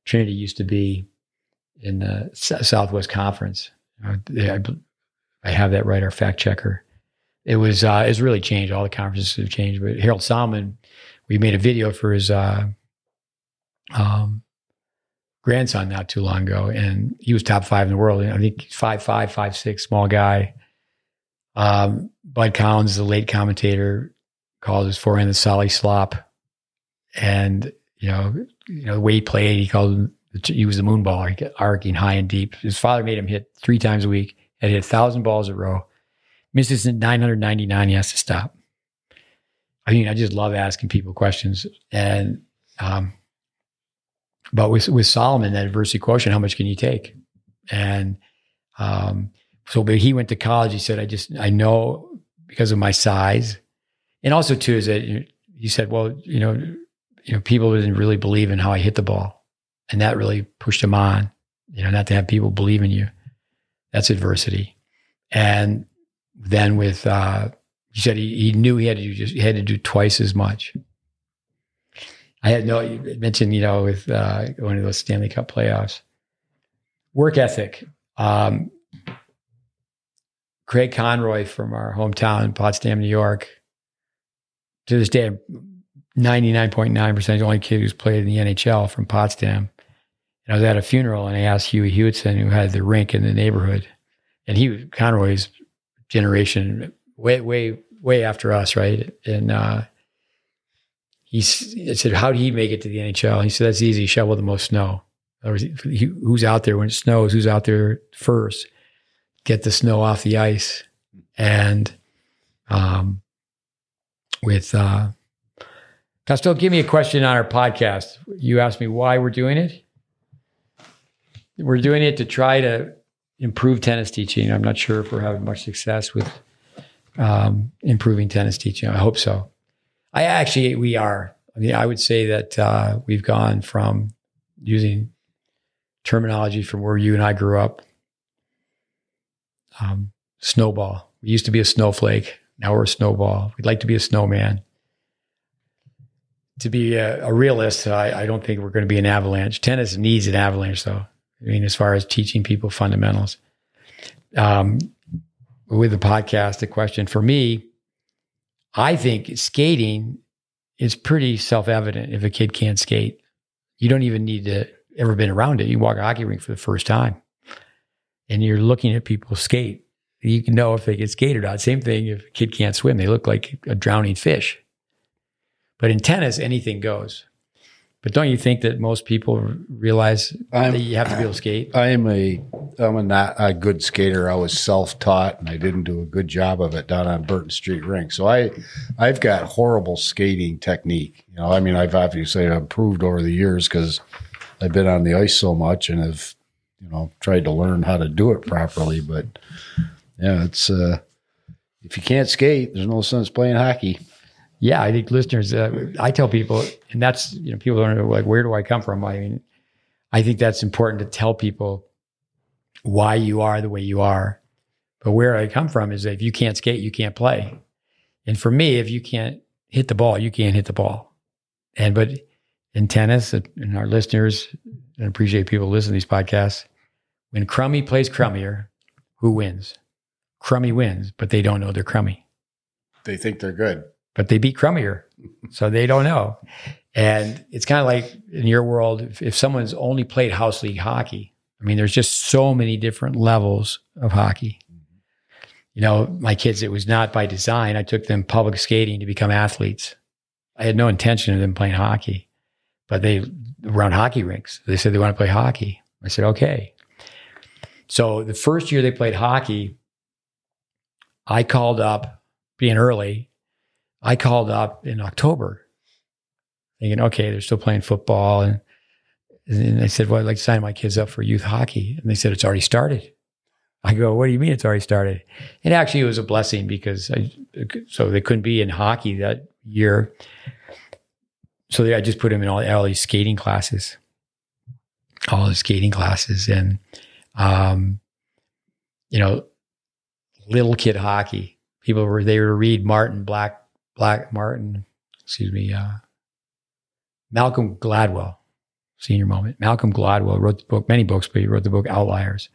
Trinity used to be in the Southwest Conference. I, I have that right. Our fact checker. It was uh, it's really changed. All the conferences have changed. But Harold Solomon, we made a video for his uh, um, grandson not too long ago, and he was top five in the world. I think five five, five six, small guy. Um, Bud Collins, the late commentator, called his forehand the Solly Slop, and you know, you know the way he played, he called him. He was the moonballer, arcing high and deep. His father made him hit three times a week. Had hit a thousand balls a row. Misses 999. He has to stop. I mean, I just love asking people questions, and um, but with with Solomon, that adversity quotient, how much can you take? And um, so, but he went to college. He said, "I just I know because of my size, and also too is that he said, well, you know, you know, people didn't really believe in how I hit the ball, and that really pushed him on. You know, not to have people believe in you, that's adversity. And then with uh, he said he, he knew he had to do just he had to do twice as much. I had no, you mentioned, you know, with uh, to those Stanley Cup playoffs. Work ethic. Um, Craig Conroy from our hometown, Potsdam, New York, to this day, 99.9% the only kid who's played in the NHL from Potsdam. And I was at a funeral and I asked Huey Hewitson, who had the rink in the neighborhood, and he was Conroy's generation, way, way, way after us, right? And uh, he said, how did he make it to the NHL? He said, that's easy. Shovel the most snow. Who's out there when it snows? Who's out there first? Get the snow off the ice. And um, with uh, Costello, give me a question on our podcast. You asked me why we're doing it. We're doing it to try to improve tennis teaching. I'm not sure if we're having much success with um, improving tennis teaching. I hope so. I actually, we are. I mean, I would say that uh, we've gone from using terminology from where you and I grew up. Um, snowball. We used to be a snowflake. Now we're a snowball. We'd like to be a snowman. To be a, a realist, I, I, don't think we're going to be an avalanche. Tennis needs an avalanche, though. I mean, as far as teaching people fundamentals. Um, with the podcast, the question for me I think skating is pretty self evident if a kid can't skate. You don't even need to ever been around it. You walk a hockey rink for the first time and you're looking at people skate. You can know if they can skate or not. Same thing if a kid can't swim, they look like a drowning fish. But in tennis, anything goes. But don't you think that most people realize I'm, that you have to be able to skate? I am a I'm not a good skater. I was self taught, and I didn't do a good job of it down on Burton Street Rink. So I I've got horrible skating technique. You know, I mean, I've obviously improved over the years because I've been on the ice so much and have you know tried to learn how to do it properly. But yeah, it's uh, if you can't skate, there's no sense playing hockey yeah, I think listeners, uh, I tell people, and that's, you know, people don't know, like, where do I come from? I mean, I think that's important to tell people why you are the way you are. But where I come from is that if you can't skate, you can't play. And for me, if you can't hit the ball, you can't hit the ball. And, but in tennis, uh, and our listeners, and appreciate people listening to these podcasts, when Crummy plays Crummier, who wins? Crummy wins, but they don't know they're Crummy. They think they're good. But they beat Crummier, so they don't know. And it's kind of like in your world, if, if someone's only played house league hockey, I mean, there's just so many different levels of hockey. You know, my kids, it was not by design. I took them public skating to become athletes. I had no intention of them playing hockey, but they on hockey rinks. They said they want to play hockey. I said, okay. So the first year they played hockey, I called up, being early, I called up in October, thinking, okay, they're still playing football. And, and I said, well, I'd like to sign my kids up for youth hockey. And they said, it's already started. I go, what do you mean it's already started? And actually, it was a blessing because I, so they couldn't be in hockey that year. So they, I just put them in all, all these skating classes, all the skating classes. And, um, you know, little kid hockey. People were, they were read Martin Black, Black Martin, excuse me, uh, Malcolm Gladwell, senior moment. Malcolm Gladwell wrote the book, many books, but he wrote the book Outliers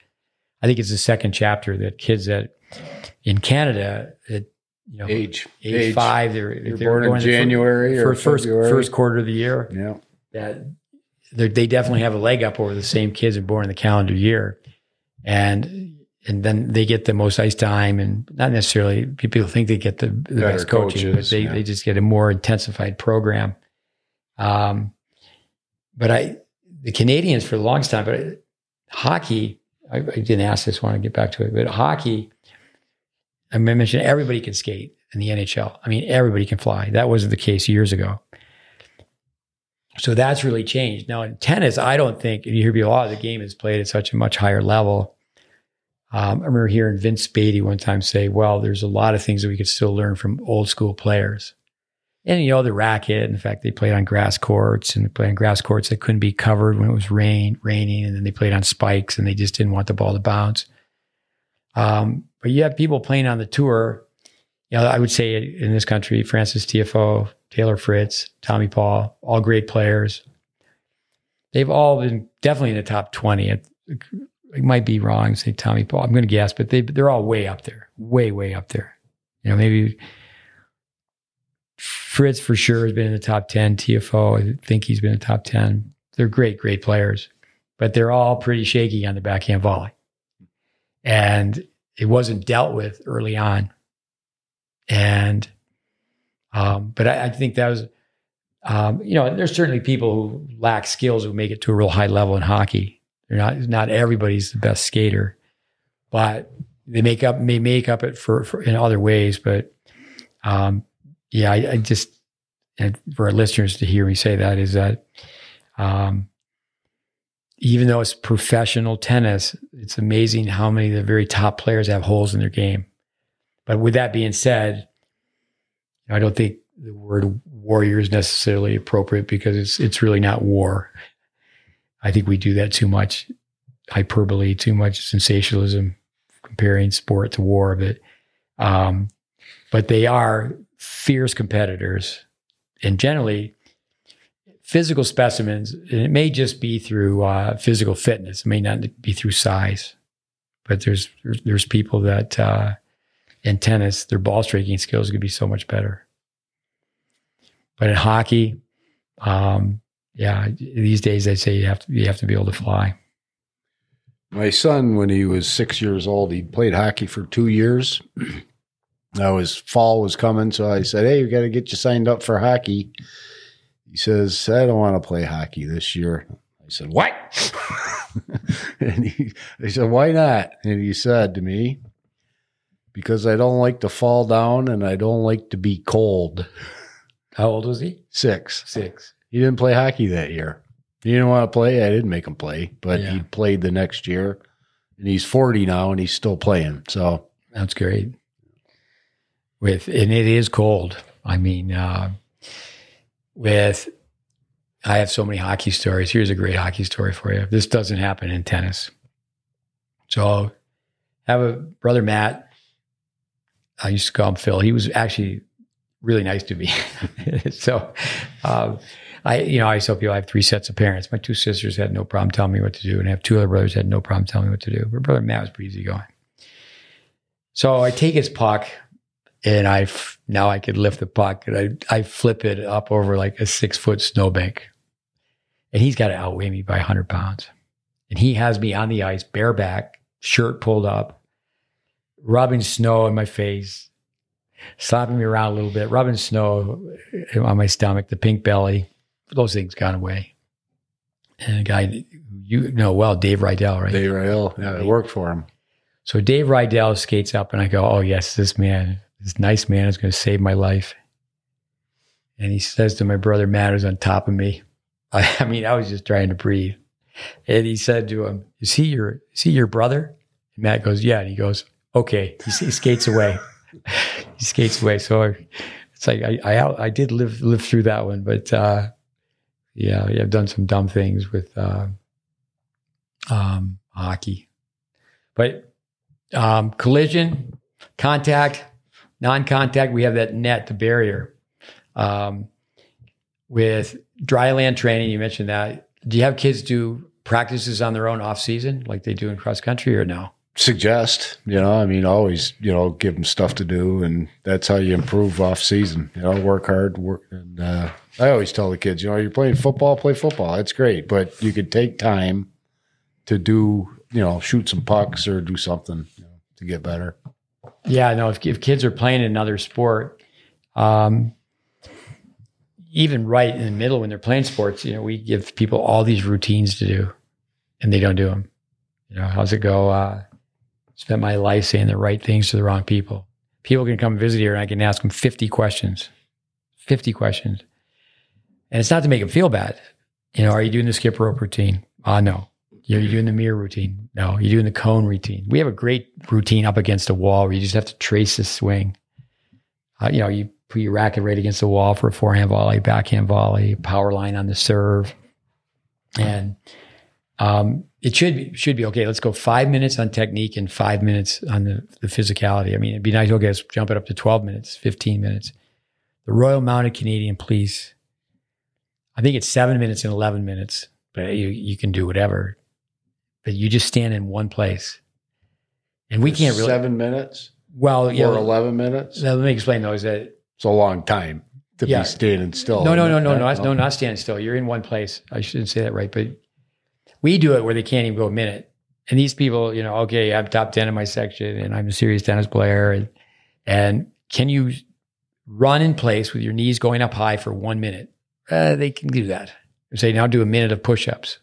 I think it's the second chapter that kids that in Canada at you know Age. age, Age. five they're, You're they're born in going the fir- January or for first February. first quarter of the year Yeah. that they're- definitely have a leg up over the same kids that are born in the calendar year and and then they get the most ice time and not necessarily people think they get the, the Better best coaching coaches, but they, yeah. they just get a more intensified program um but i the canadians for the longest time but hockey I, I didn't ask this want to get back to it but hockey i mentioned everybody can skate in the nhl i mean everybody can fly that wasn't the case years ago so that's really changed. Now in tennis, I don't think you hear people, oh, the game is played at such a much higher level. Um, I remember hearing Vince Beatty one time say, well, there's a lot of things that we could still learn from old school players. And, you know, the racket, in fact, they played on grass courts and they played on grass courts that couldn't be covered when it was rain, raining. And then they played on spikes and they just didn't want the ball to bounce. Um, but you have people playing on the tour. You know, I would say in this country, Frances Tiafoe, Taylor Fritz, Tommy Paul, all great players. They've all been definitely in the top 20. It, it might be wrong, say Tommy Paul. I'm going to guess, but they, they're all way up there, way, way up there. You know, maybe Fritz for sure has been in the top 10. Tiafoe, I think he's been in the top 10. They're great, great players, but they're all pretty shaky on the backhand volley. And it wasn't dealt with early on. And, um, but I, I think that was, um, you know, there's certainly people who lack skills who make it to a real high level in hockey. They're not, not everybody's the best skater, but they make up, may make up it for, for in other ways. But, um, yeah, I, I just, for our listeners to hear me say that is that, um, even though it's professional tennis, it's amazing how many of the very top players have holes in their game. But with that being said, I don't think the word warrior is necessarily appropriate because it's it's really not war. I think we do that too much hyperbole, too much sensationalism, comparing sport to war. But um, but they are fierce competitors, and generally physical specimens. And it may just be through uh, physical fitness. It may not be through size, but there's there's, people that. Uh, in tennis, their ball striking skills could be so much better. But in hockey, um, yeah, these days they say you have to you have to be able to fly. My son, when he was six years old, he played hockey for two years. Now his fall was coming, so I said, "Hey, we got to get you signed up for hockey." He says, "I don't want to play hockey this year." I said, "What?" and he, I said, "Why not?" And he said to me, "Because I don't like to fall down and I don't like to be cold." How old was he? Six. Six. He didn't play hockey that year. He didn't want to play. I didn't make him play, but Yeah. he played the next year. And he's 40 now and he's still playing. So That's great. With and it is cold. I mean, uh, with I have so many hockey stories. Here's a great hockey story for you. This doesn't happen in tennis. So, I have a brother Matt. I used to call him Phil. He was actually really nice to me. so, um, I, you know, I tell people I have three sets of parents. My two sisters had no problem telling me what to do, and I have two other brothers had no problem telling me what to do. My brother Matt was pretty easy going. So I take his puck, and I f- now I could lift the puck, and I I flip it up over like a six foot snowbank, and he's got to outweigh me by hundred pounds, and he has me on the ice bareback, shirt pulled up, rubbing snow in my face, slapping me around a little bit, rubbing snow on my stomach, the pink belly. Those things gone away. And a guy you know well, Dave Rydell, right? Dave Rydell, yeah, I worked for him. So Dave Rydell skates up, and I go, "Oh yes, this man, this nice man, is going to save my life." And he says to my brother Matt, who's on top of me, I, I mean, I was just trying to breathe. And he said to him, "Is he your is he your brother?" And Matt goes, "Yeah." And he goes, "Okay." He, he skates away. he skates away. So it's like I, I I did live live through that one, but uh, yeah, yeah, I've done some dumb things with uh, um, hockey, but um, collision, contact, non-contact. We have that net, the barrier. Um, with dry land training, you mentioned that. Do you have kids do practices on their own off season, like they do in cross country, or no? Suggest, you know, I mean, always, you know, give them stuff to do, and that's how you improve off season. You know, work hard, work, and uh, I always tell the kids, you know, you're playing football, play football. That's great, but you could take time to do, you know, shoot some pucks or do something you know, to get better. Yeah, no. If, if kids are playing another sport, um, even right in the middle when they're playing sports, you know, we give people all these routines to do, and they don't do them. You know, how's it go? Uh, spent my life saying the right things to the wrong people. People can come visit here, and I can ask them fifty questions, fifty questions, and it's not to make them feel bad. You know, are you doing the skip rope routine? Ah, uh, no. You're, you're doing the mirror routine. No, you're doing the cone routine. We have a great routine up against a wall where you just have to trace the swing. Uh, you know, you put your racket right against the wall for a forehand volley, backhand volley, power line on the serve, and um, it should be should be okay. Let's go five minutes on technique and five minutes on the, the physicality. I mean, it'd be nice. Okay, let's jump it up to twelve minutes, fifteen minutes. The Royal Mounted Canadian Police. I think it's seven minutes and eleven minutes, but you you can do whatever but you just stand in one place. And we can't really seven minutes. Well, yeah, or eleven minutes. Let me explain though. Is that it's a long time to yeah. be standing still? No, no, no, no, no, no, not standing still. You're in one place. I shouldn't say that right, but we do it where they can't even go a minute. And these people, you know, okay, I'm top ten in my section, and I'm a serious tennis player, and and can you run in place with your knees going up high for one minute? Uh, they can do that. Say now do a minute of push-ups.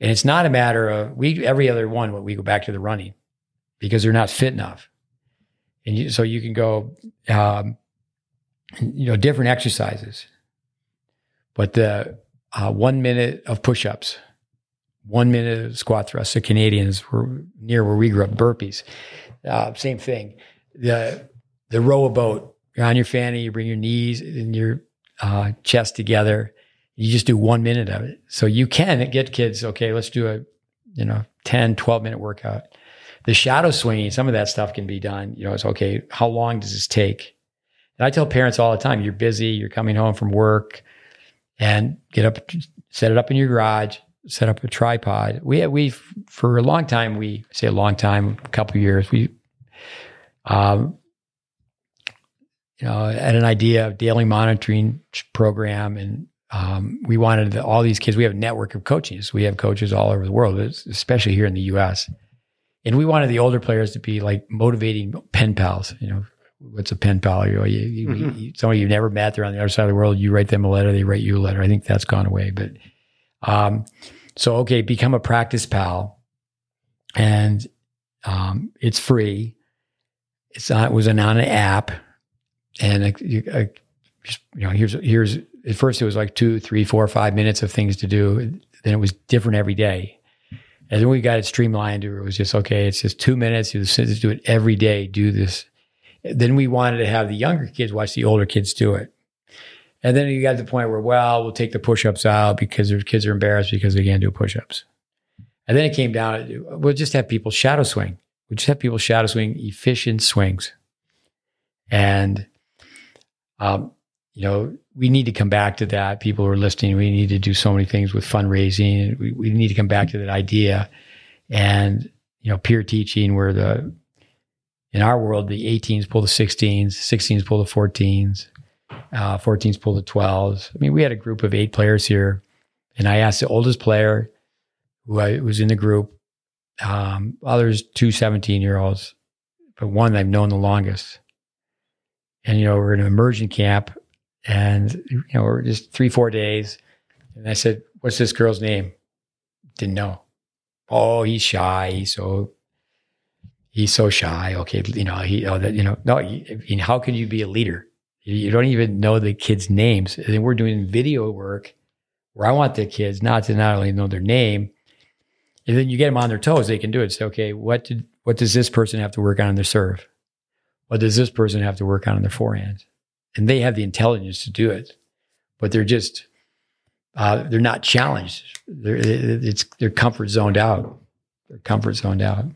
And it's not a matter of we every other one we go back to the running because they're not fit enough. And you, so you can go, um, you know, different exercises. But the uh, one minute of push-ups, one minute of squat thrusts. The Canadians were near where we grew up. Burpees, uh, same thing. The the row a boat. You're on your fanny. You bring your knees and your uh, chest together you just do one minute of it. So you can get kids, okay, let's do a, you know, 10, 12 minute workout. The shadow swinging, some of that stuff can be done. You know, it's okay. How long does this take? And I tell parents all the time, you're busy, you're coming home from work and get up, set it up in your garage, set up a tripod. We, we, for a long time, we say a long time, a couple years, we, um, you know, had an idea of daily monitoring program and um, we wanted the, all these kids. We have a network of coaches. We have coaches all over the world, especially here in the U.S. And we wanted the older players to be like motivating pen pals. You know, what's a pen pal? You, know, you, mm-hmm. you, somebody you've never met, they're on the other side of the world. You write them a letter, they write you a letter. I think that's gone away. But um, so okay, become a practice pal, and um, it's free. It's not. It was on an app, and a, a, just you know here's here's at first it was like two, three, four, five minutes of things to do. Then it was different every day. And then we got it streamlined it was just, okay, it's just two minutes. You just do it every day. Do this. Then we wanted to have the younger kids watch the older kids do it. And then you got to the point where, well, we'll take the push-ups out because their kids are embarrassed because they can't do push-ups. And then it came down, we'll just have people shadow swing. We just have people shadow swing efficient swings. And um, you know, we need to come back to that. People are listening, we need to do so many things with fundraising. We, we need to come back to that idea. And, you know, peer teaching where the, in our world, the 18s pull the 16s, 16s pull the 14s, uh, 14s pull the 12s. I mean, we had a group of eight players here. And I asked the oldest player who I, was in the group, um, others, two 17 year olds, but one I've known the longest. And, you know, we're in an immersion camp and, you know, we're just three, four days. And I said, What's this girl's name? Didn't know. Oh, he's shy. He's so, he's so shy. Okay. You know, he, oh, that, you know, no, how can you be a leader? You don't even know the kids' names. And we're doing video work where I want the kids not to not only know their name, and then you get them on their toes, they can do it. Say, okay, what did, what does this person have to work on in their serve? What does this person have to work on in their forehand? And they have the intelligence to do it, but they're just uh, they're not challenged. They're it's they're comfort zoned out. They're comfort zoned out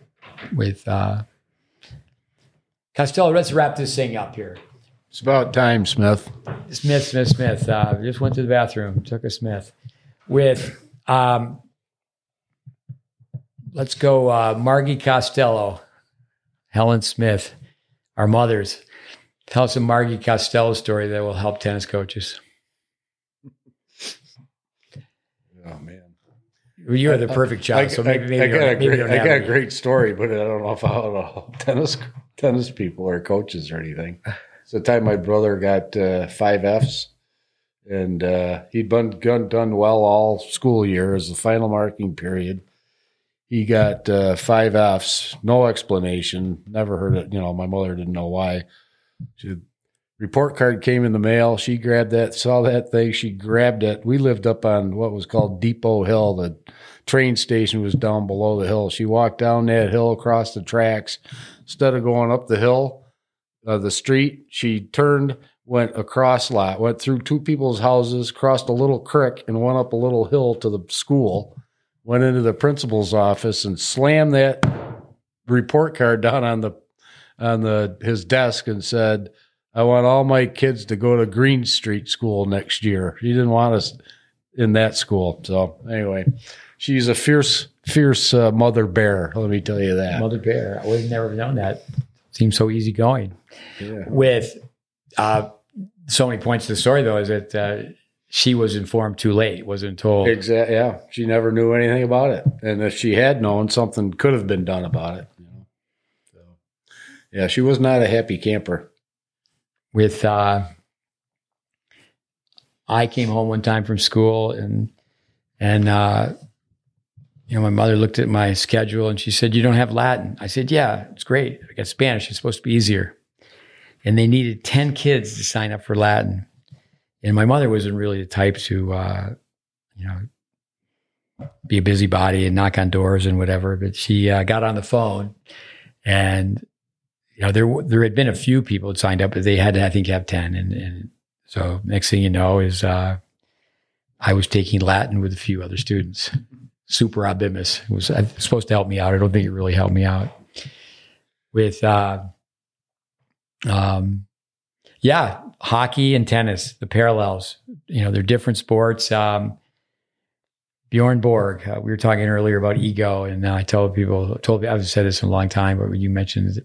with uh, Costello. Let's wrap this thing up here. It's about time, Smith. Smith, Smith, Smith. Uh, just went to the bathroom, took a Smith. With um, let's go, uh, Margie Costello, Helen Smith, our mothers. Tell us a Margie Costello story that will help tennis coaches. Oh man, you are the perfect child. I, so maybe, maybe I, got a great, I got a great story, but I don't know if I'll tennis tennis people or coaches or anything. It's the time my brother got uh, five Fs, and uh, he'd been done, done well all school year as the final marking period. He got uh, five Fs, no explanation. Never heard it. You know, my mother didn't know why. She, report card came in the mail. She grabbed that, saw that thing. She grabbed it. We lived up on what was called Depot Hill. The train station was down below the hill. She walked down that hill across the tracks. Instead of going up the hill, uh, the street, she turned, went across lot, went through two people's houses, crossed a little creek, and went up a little hill to the school. Went into the principal's office and slammed that report card down on the on the his desk and said, "I want all my kids to go to Green Street School next year." He didn't want us in that school. So anyway, she's a fierce, fierce uh, mother bear. Let me tell you that. Mother bear. I would have never known that. Seems so easygoing. Yeah. With uh, so many points to the story, though, is that uh, she was informed too late. Wasn't told. Exactly. Yeah, she never knew anything about it, and if she had known, something could have been done about it. Yeah, she was not a happy camper. with uh I came home one time from school and and uh you know my mother looked at my schedule and she said you don't have Latin. I said yeah, it's great. I got Spanish. It's supposed to be easier. And they needed 10 kids to sign up for Latin. And my mother wasn't really the type to uh you know be a busybody and knock on doors and whatever, but she uh, got on the phone and you know, there there had been a few people that signed up, but they had I think, have ten. And, and so next thing you know is uh, I was taking Latin with a few other students. Super abimus was uh, supposed to help me out. I don't think it really helped me out. With uh, um, yeah, hockey and tennis, the parallels. You know, they're different sports. Um, Bjorn Borg, uh, we were talking earlier about ego, and I told people, told I've said this in a long time, but you mentioned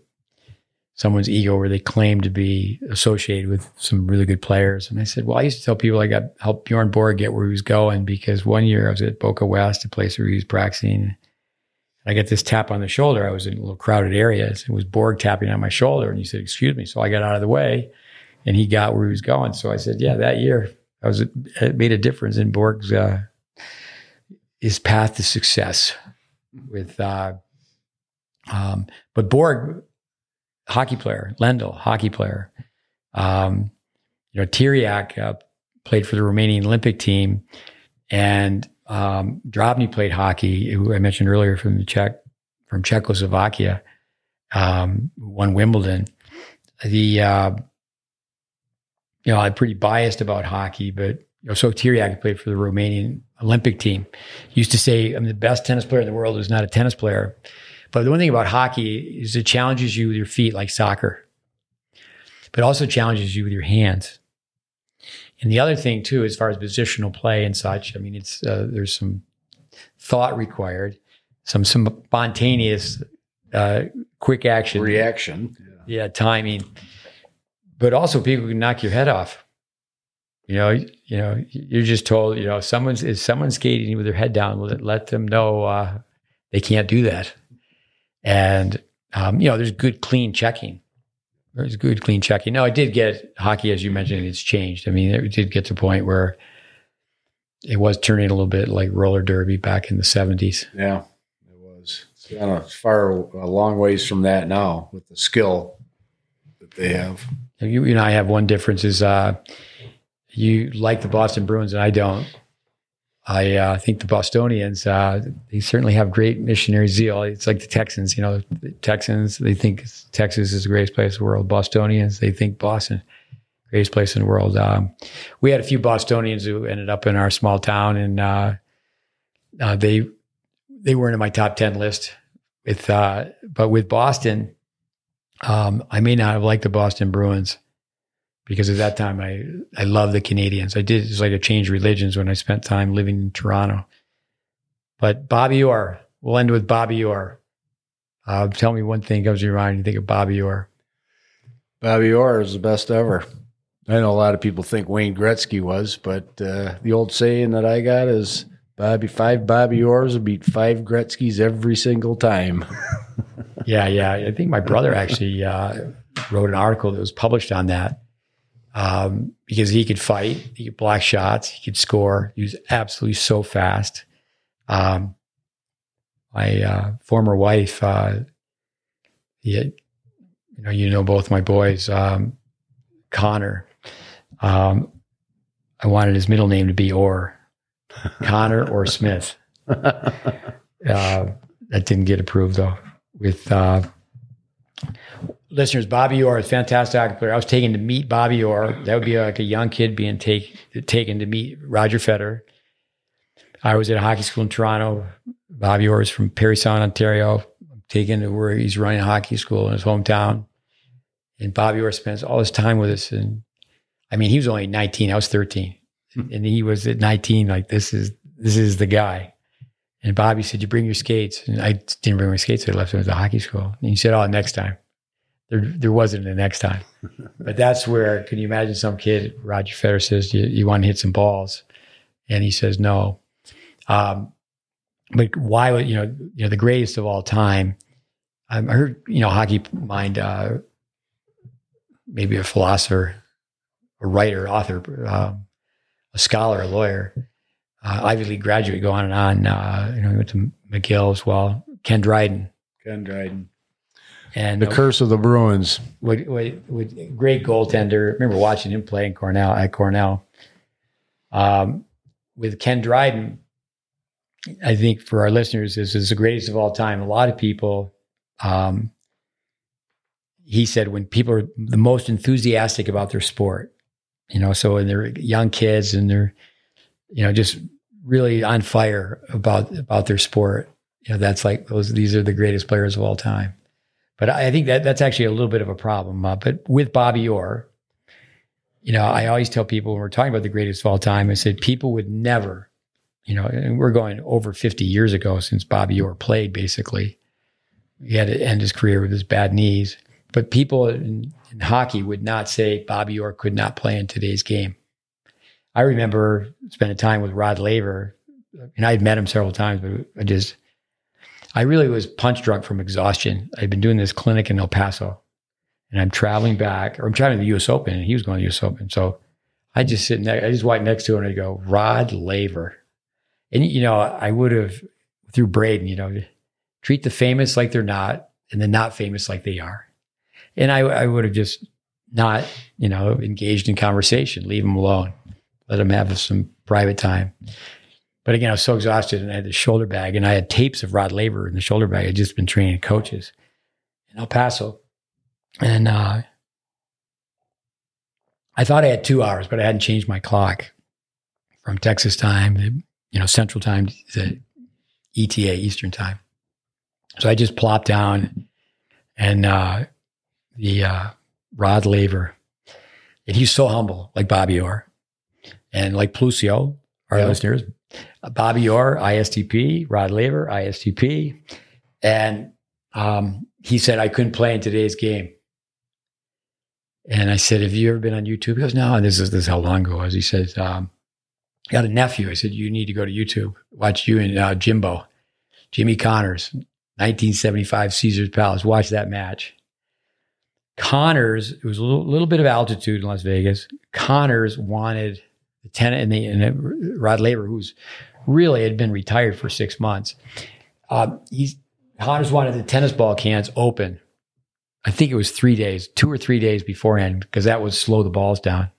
someone's ego where they claim to be associated with some really good players. And I said, well, I used to tell people I got help Bjorn Borg get where he was going because one year I was at Boca West, a place where he was practicing. I got this tap on the shoulder. I was in a little crowded area. It was Borg tapping on my shoulder. And he said, excuse me. So I got out of the way and he got where he was going. So I said, yeah, that year I was, it made a difference in Borg's, uh, his path to success with, uh, um, but Borg, hockey player, Lendl, hockey player. Um, you know, Tiriac uh, played for the Romanian Olympic team, and um, Drobny played hockey, who I mentioned earlier from the Czech, from Czechoslovakia, um, won Wimbledon. The uh, you know, I'm pretty biased about hockey, but you know, so Tiriac played for the Romanian Olympic team. Used to say I'm the best tennis player in the world who's not a tennis player. But the one thing about hockey is it challenges you with your feet like soccer, but also challenges you with your hands. And the other thing too, as far as positional play and such, I mean, it's uh, there's some thought required, some some spontaneous, uh, quick action, Reaction. yeah, timing, but also people can knock your head off. You know, you know, you're just told, you know, someone's is someone skating with their head down, let, let them know uh, they can't do that. And um, you know, there's good clean checking. There's good clean checking. No, I did get hockey, as you mentioned, it's changed. I mean, it did get to a point where it was turning a little bit like roller derby back in the 70s. Yeah, it was. It's kind of far a long ways from that now with the skill that they have. You, you and I have one difference is uh, you like the Boston Bruins and I don't. I uh, think the Bostonians, uh, they certainly have great missionary zeal. It's like the Texans, you know, the Texans, they think Texas is the greatest place in the world. Bostonians, they think Boston, greatest place in the world. Um, we had a few Bostonians who ended up in our small town and uh, uh they they weren't in my top 10 list. With, uh, but with Boston, um, I may not have liked the Boston Bruins because at that time I I loved the Canadiens. I did it's like a change religions when I spent time living in Toronto. But Bobby Orr, we'll end with Bobby Orr. Uh, tell me one thing comes to your mind. You think of Bobby Orr. Bobby Orr is the best ever. I know a lot of people think Wayne Gretzky was, but uh, the old saying that I got is Bobby five Bobby Orrs will beat five Gretzky's every single time. yeah, yeah. I think my brother actually uh, wrote an article that was published on that um, because he could fight, he could block shots, he could score. He was absolutely so fast. Um, my uh, former wife, uh, he had, you know, you know both my boys, um, Connor. Um, I wanted his middle name to be Orr, Connor or Smith. Uh, that didn't get approved though. With uh, listeners, Bobby Orr, a fantastic hockey player. I was taken to meet Bobby Orr. That would be like a young kid being take, taken to meet Roger Federer. I was at a hockey school in Toronto. Bobby Orr is from Parry Sound, Ontario. I'm taken to where he's running a hockey school in his hometown. And Bobby Orr spends all his time with us. And I mean, he was only 19. I was 13. Hmm. And he was at 19, like, this is, this is the guy. And Bobby said, you bring your skates. And I didn't bring my skates. I left them at the hockey school. And he said, oh, next time there there wasn't the next time. but that's where can you imagine some kid Roger Federer says you, you want to hit some balls, and he says no. Um, but why would you know you know the greatest of all time? I heard you know hockey mind uh, maybe a philosopher, a writer, author, um, a scholar, a lawyer, uh, Ivy League graduate, go on and on. Uh, you know, he went to McGill as well. Ken Dryden. Ken Dryden. And the curse of the Bruins. With, with, with, great goaltender. Remember watching him play in Cornell at Cornell. Um, with Ken Dryden, I think for our listeners, this is the greatest of all time. A lot of people, um, he said, when people are the most enthusiastic about their sport, you know, so when they're young kids and they're, you know, just really on fire about about their sport, you know, that's like those. These are the greatest players of all time. But I think that that's actually a little bit of a problem. Uh, but with Bobby Orr, you know, I always tell people when we're talking about the greatest of all time, I said people would never, you know, and we're going over 50 years ago since Bobby Orr played basically. He had to end his career with his bad knees. But people in, in hockey would not say Bobby Orr could not play in today's game. I remember spending time with Rod Laver, and I had met him several times, but I just I really was punch drunk from exhaustion. I'd been doing this clinic in El Paso and I'm traveling back, or I'm traveling to the US Open, and he was going to the US Open. So I just sit next, I just walk next to him and I go, Rod Laver. And, you know, I would have, through Braden, you know, treat the famous like they're not and the not famous like they are. And I, I would have just not, you know, engaged in conversation, leave them alone, let them have some private time. But again, I was so exhausted and I had the shoulder bag and I had tapes of Rod Laver in the shoulder bag. I'd just been training coaches in El Paso. And uh, I thought I had two hours, but I hadn't changed my clock from Texas time, you know, Central time to ETA, Eastern time. So I just plopped down and uh, the uh, Rod Laver, and he's so humble, like Bobby Orr. and like Pelusio, our Yeah. listeners, Bobby Orr, ISTP, Rod Laver, ISTP, and um, he said I couldn't play in today's game. And I said, "Have you ever been on YouTube?" He goes, "No." And this is this is how long ago was. He says, um, "I got a nephew." I said, "You need to go to YouTube, watch you and uh, Jimbo, Jimmy Connors, 1975 Caesar's Palace. Watch that match." Connors, it was a little, little bit of altitude in Las Vegas. Connors wanted the tenant and, the, and Rod Laver, who's really had been retired for six months. Um, he's Connors wanted the tennis ball cans open. I think it was three days, two or three days beforehand, because that would slow the balls down.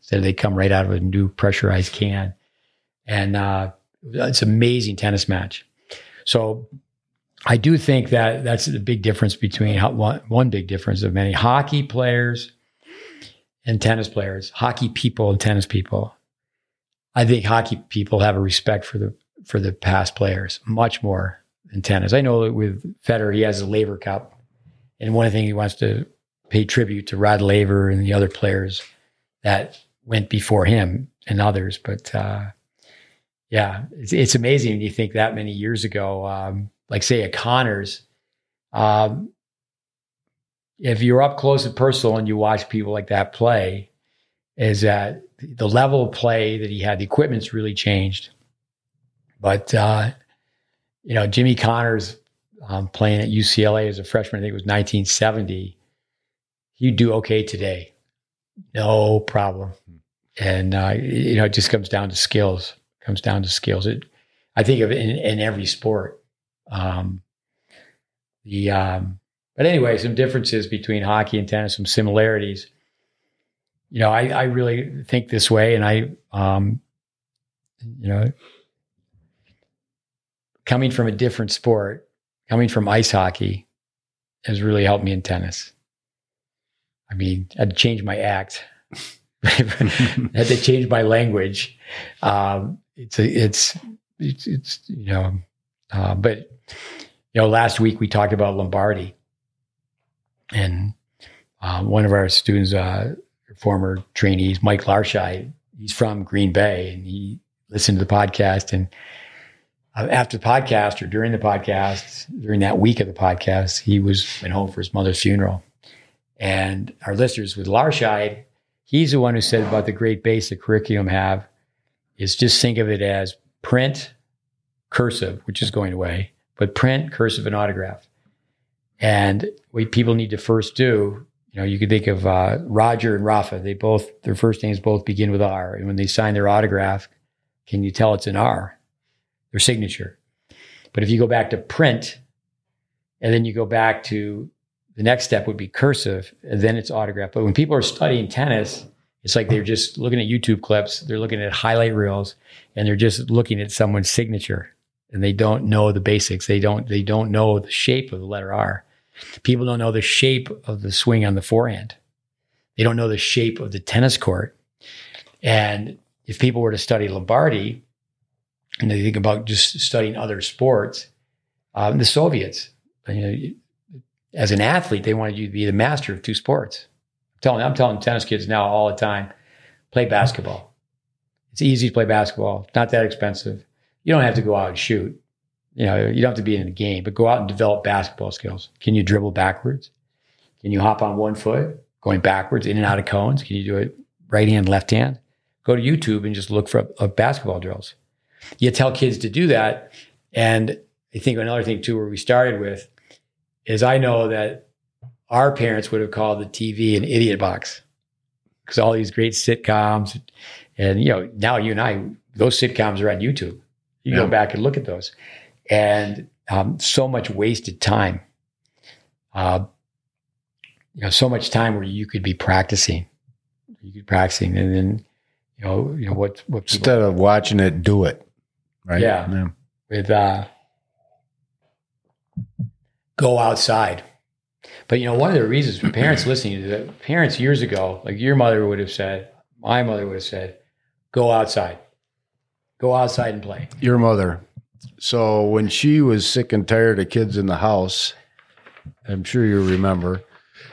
So they come right out of a new pressurized can, and uh, it's an amazing tennis match. So I do think that that's the big difference between one, one big difference of many hockey players and tennis players, hockey people and tennis people. I think hockey people have a respect for the for the past players much more than tennis. I know that with Federer, he has a Laver Cup, and one of the things he wants to pay tribute to Rod Laver and the other players that went before him and others. But uh, yeah, it's, it's amazing when you think that many years ago, um, like say a Connors, um, if you're up close and personal and you watch people like that play, is that the level of play that he had, the equipment's really changed. But uh, you know, Jimmy Connors um, playing at UCLA as a freshman, I think it was 1970. He'd do okay today, no problem. And uh, you know, it just comes down to skills. Comes down to skills. It, I think of in, in every sport. Um, the um, but anyway, some differences between hockey and tennis, some similarities. You know, I, I really think this way, and I, um, you know, coming from a different sport, coming from ice hockey, has really helped me in tennis. I mean, I had to change my act. I had to change my language. Um, it's a, it's it's it's you know, uh, but you know, last week we talked about Lombardi, and uh, one of our students, uh, former trainees, Mike Larscheid, he's from Green Bay, and he listened to the podcast. And uh, after the podcast, or during the podcast, during that week of the podcast, he was went home for his mother's funeral. And our listeners with Larscheid, he's the one who said about the GreatBase the curriculum have is just think of it as print, cursive, which is going away, but print, cursive, and autograph. And what people need to first do, you know, you could think of uh, Roger and Rafa. They both their first names both begin with R, and when they sign their autograph, can you tell it's an R? Their signature. But if you go back to print, and then you go back to the next step would be cursive, and then it's autograph. But when people are studying tennis, it's like they're just looking at YouTube clips, they're looking at highlight reels, and they're just looking at someone's signature and they don't know the basics. They don't they don't know the shape of the letter R. People don't know the shape of the swing on the forehand. They don't know the shape of the tennis court. And if people were to study Lombardi and they think about just studying other sports, um, the Soviets, you know, as an athlete, they wanted you to be the master of two sports. I'm telling, I'm telling tennis kids now all the time, play basketball. It's easy to play basketball. It's not that expensive. You don't have to go out and shoot. You know, you don't have to be in the game, but go out and develop basketball skills. Can you dribble backwards? Can you hop on one foot, going backwards, in and out of cones? Can you do it right hand, left hand? Go to YouTube and just look for uh, basketball drills. You tell kids to do that. And I think another thing too, where we started with, is I know that our parents would have called the TV an idiot box because all these great sitcoms, and you know now you and I, those sitcoms are on YouTube. You Yeah. go back and look at those, and um, so much wasted time. Uh, you know, so much time where you could be practicing, you could be practicing, and then you know, you know what what people, Instead of watching it, do it. Right. Yeah. with uh, go outside. But you know, one of the reasons for parents listening to that, parents years ago, like your mother would have said, my mother would have said, go outside, go outside and play. Your mother. So when she was sick and tired of kids in the house, I'm sure you remember,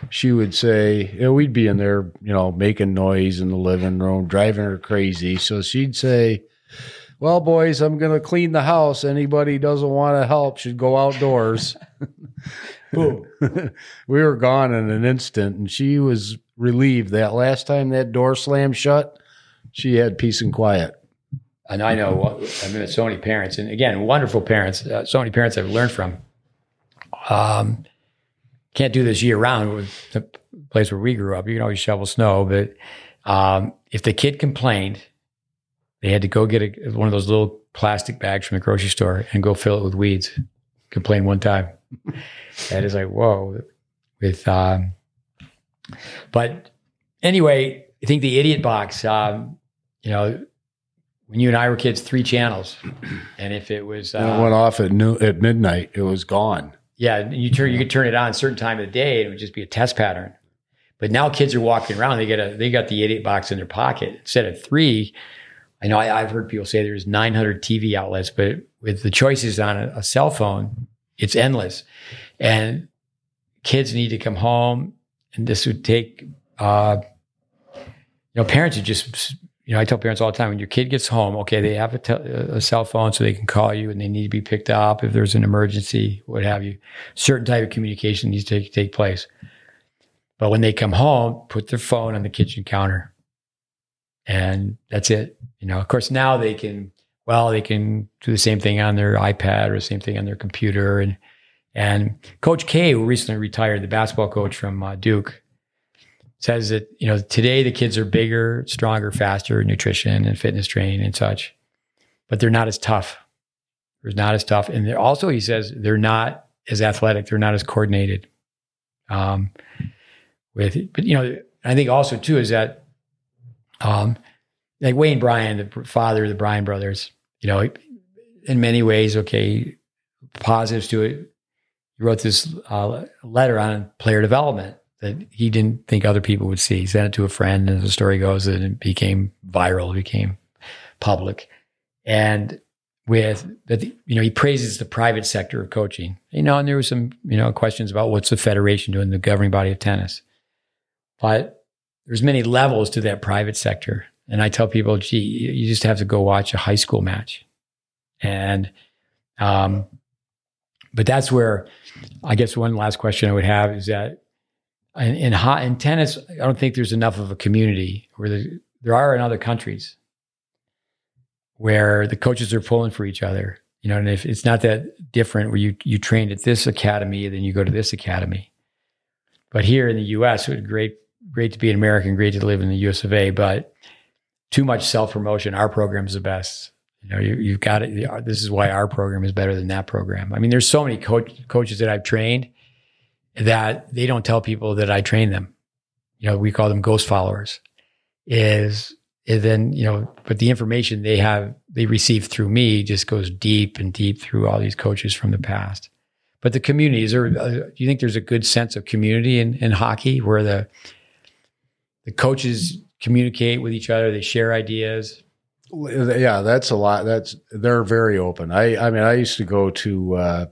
she would say, you know, we'd be in there, you know, making noise in the living room, driving her crazy. So she'd say, well, boys, I'm going to clean the house. Anybody doesn't want to help should go outdoors. Boom. we were gone in an instant, and she was relieved that last time that door slammed shut, she had peace and quiet. And I know I've met so many parents, and again, wonderful parents. Uh, so many parents I've learned from. Um, can't do this year round with the place where we grew up. You can always shovel snow, but um, if the kid complained, they had to go get a, one of those little plastic bags from the grocery store and go fill it with weeds. Complain one time. that is like whoa. With um, but anyway, I think the idiot box. Um, you know, when you and I were kids, three channels, and if it was uh, it went off at noon, at midnight, it was gone. Yeah, you turn you could turn it on a certain time of the day, and it would just be a test pattern. But now kids are walking around; they get a they got the idiot box in their pocket instead of three. I know I, have heard people say there's 900 TV outlets, but with the choices on a, a cell phone, it's endless. And kids need to come home, and this would take, uh, you know, parents are just, you know, I tell parents all the time when your kid gets home, okay, they have a, te- a cell phone so they can call you and they need to be picked up if there's an emergency, what have you. Certain type of communication needs to take, take place. But when they come home, put their phone on the kitchen counter and that's it. You know, of course, now they can, well, they can do the same thing on their iPad or the same thing on their computer. And, and Coach K, who recently retired, the basketball coach from uh, Duke, says that, you know, today the kids are bigger, stronger, faster, nutrition and fitness training and such, but they're not as tough. They're not as tough. And also, he says, they're not as athletic, they're not as coordinated. Um, with, but, you know, I think also too is that um, like Wayne Bryan, the father of the Bryan brothers, you know, in many ways, okay, positives to it. He wrote this uh, letter on player development that he didn't think other people would see. He sent it to a friend, and the story goes that it became viral, it became public. And with that, you know, he praises the private sector of coaching. You know, and there was some, you know, questions about what's the federation doing, the governing body of tennis. But there's many levels to that private sector. And I tell people, gee, you just have to go watch a high school match. And, um, but that's where I guess one last question I would have is that in, in, hot, in tennis, I don't think there's enough of a community where the, there are in other countries where the coaches are pulling for each other. You know, and if it's not that different where you, you trained at this academy, then you go to this academy. But here in the US, with great great to be an American, great to live in the US of A, but too much self promotion. Our program is the best. You know, you, have got it. This is why our program is better than that program. I mean, there's so many coach, coaches that I've trained that they don't tell people that I train them. You know, we call them ghost followers. Is, is then you know, but the information they have they receive through me just goes deep and deep through all these coaches from the past. But the community is there. Uh, do you think there's a good sense of community in, in hockey where the the coaches communicate with each other, they share ideas. Yeah, that's a lot. That's they're very open. I I mean, I used to go to uh,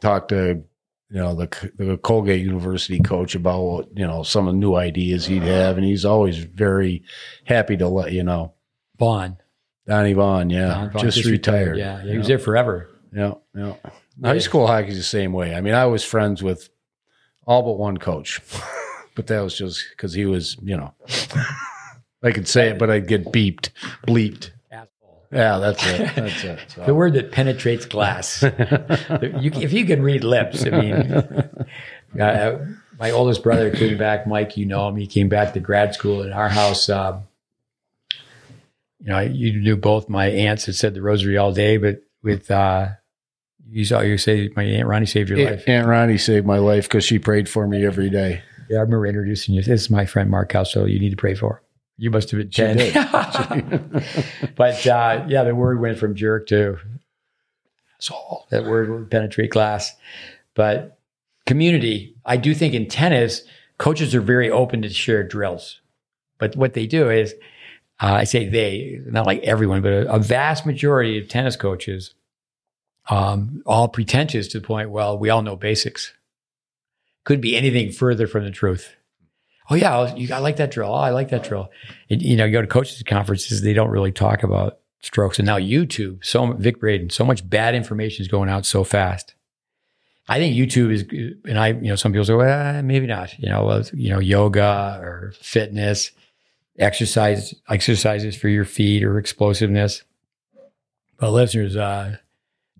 talk to you know the the Colgate University coach about you know some of the new ideas he'd have, and he's always very happy to let you know. Vaughn, Donnie Vaughn, yeah, Don Vaughn, just, just, retired. retired. Yeah, yeah, he was there forever. Yeah, yeah. High school hockey's the same way. I mean, I was friends with all but one coach. but that was just because he was, you know, I could say it, but I'd get beeped, bleeped. Asshole. Yeah, that's it. That's it. So. the word that penetrates glass. you, if you can read lips, I mean, uh, my oldest brother came back. Mike, you know him. He came back to grad school at our house. Uh, you know, you knew both my aunts had said the rosary all day, but with uh, you saw you say my aunt Ronnie saved your life. Aunt Ronnie saved my life because she prayed for me every day. Yeah, I remember introducing you. This is my friend Mark Costello. You need to pray for. You must have been ten. but uh, yeah, the word went from jerk to soul. That word would penetrate glass. But community, I do think in tennis, coaches are very open to share drills. But what they do is, uh, I say they, not like everyone, but a, a vast majority of tennis coaches, um, all pretentious to the point, well, we all know basics couldn't be anything further from the truth. Oh yeah, you, I like that drill. Oh, I like that drill. You know, you go to coaches conferences, they don't really talk about strokes. And now YouTube, so Vic Braden, so much bad information is going out so fast. I think YouTube is, and I, you know, some people say, well, maybe not. You know, you know, yoga or fitness, exercise, exercises for your feet or explosiveness. But listeners, uh,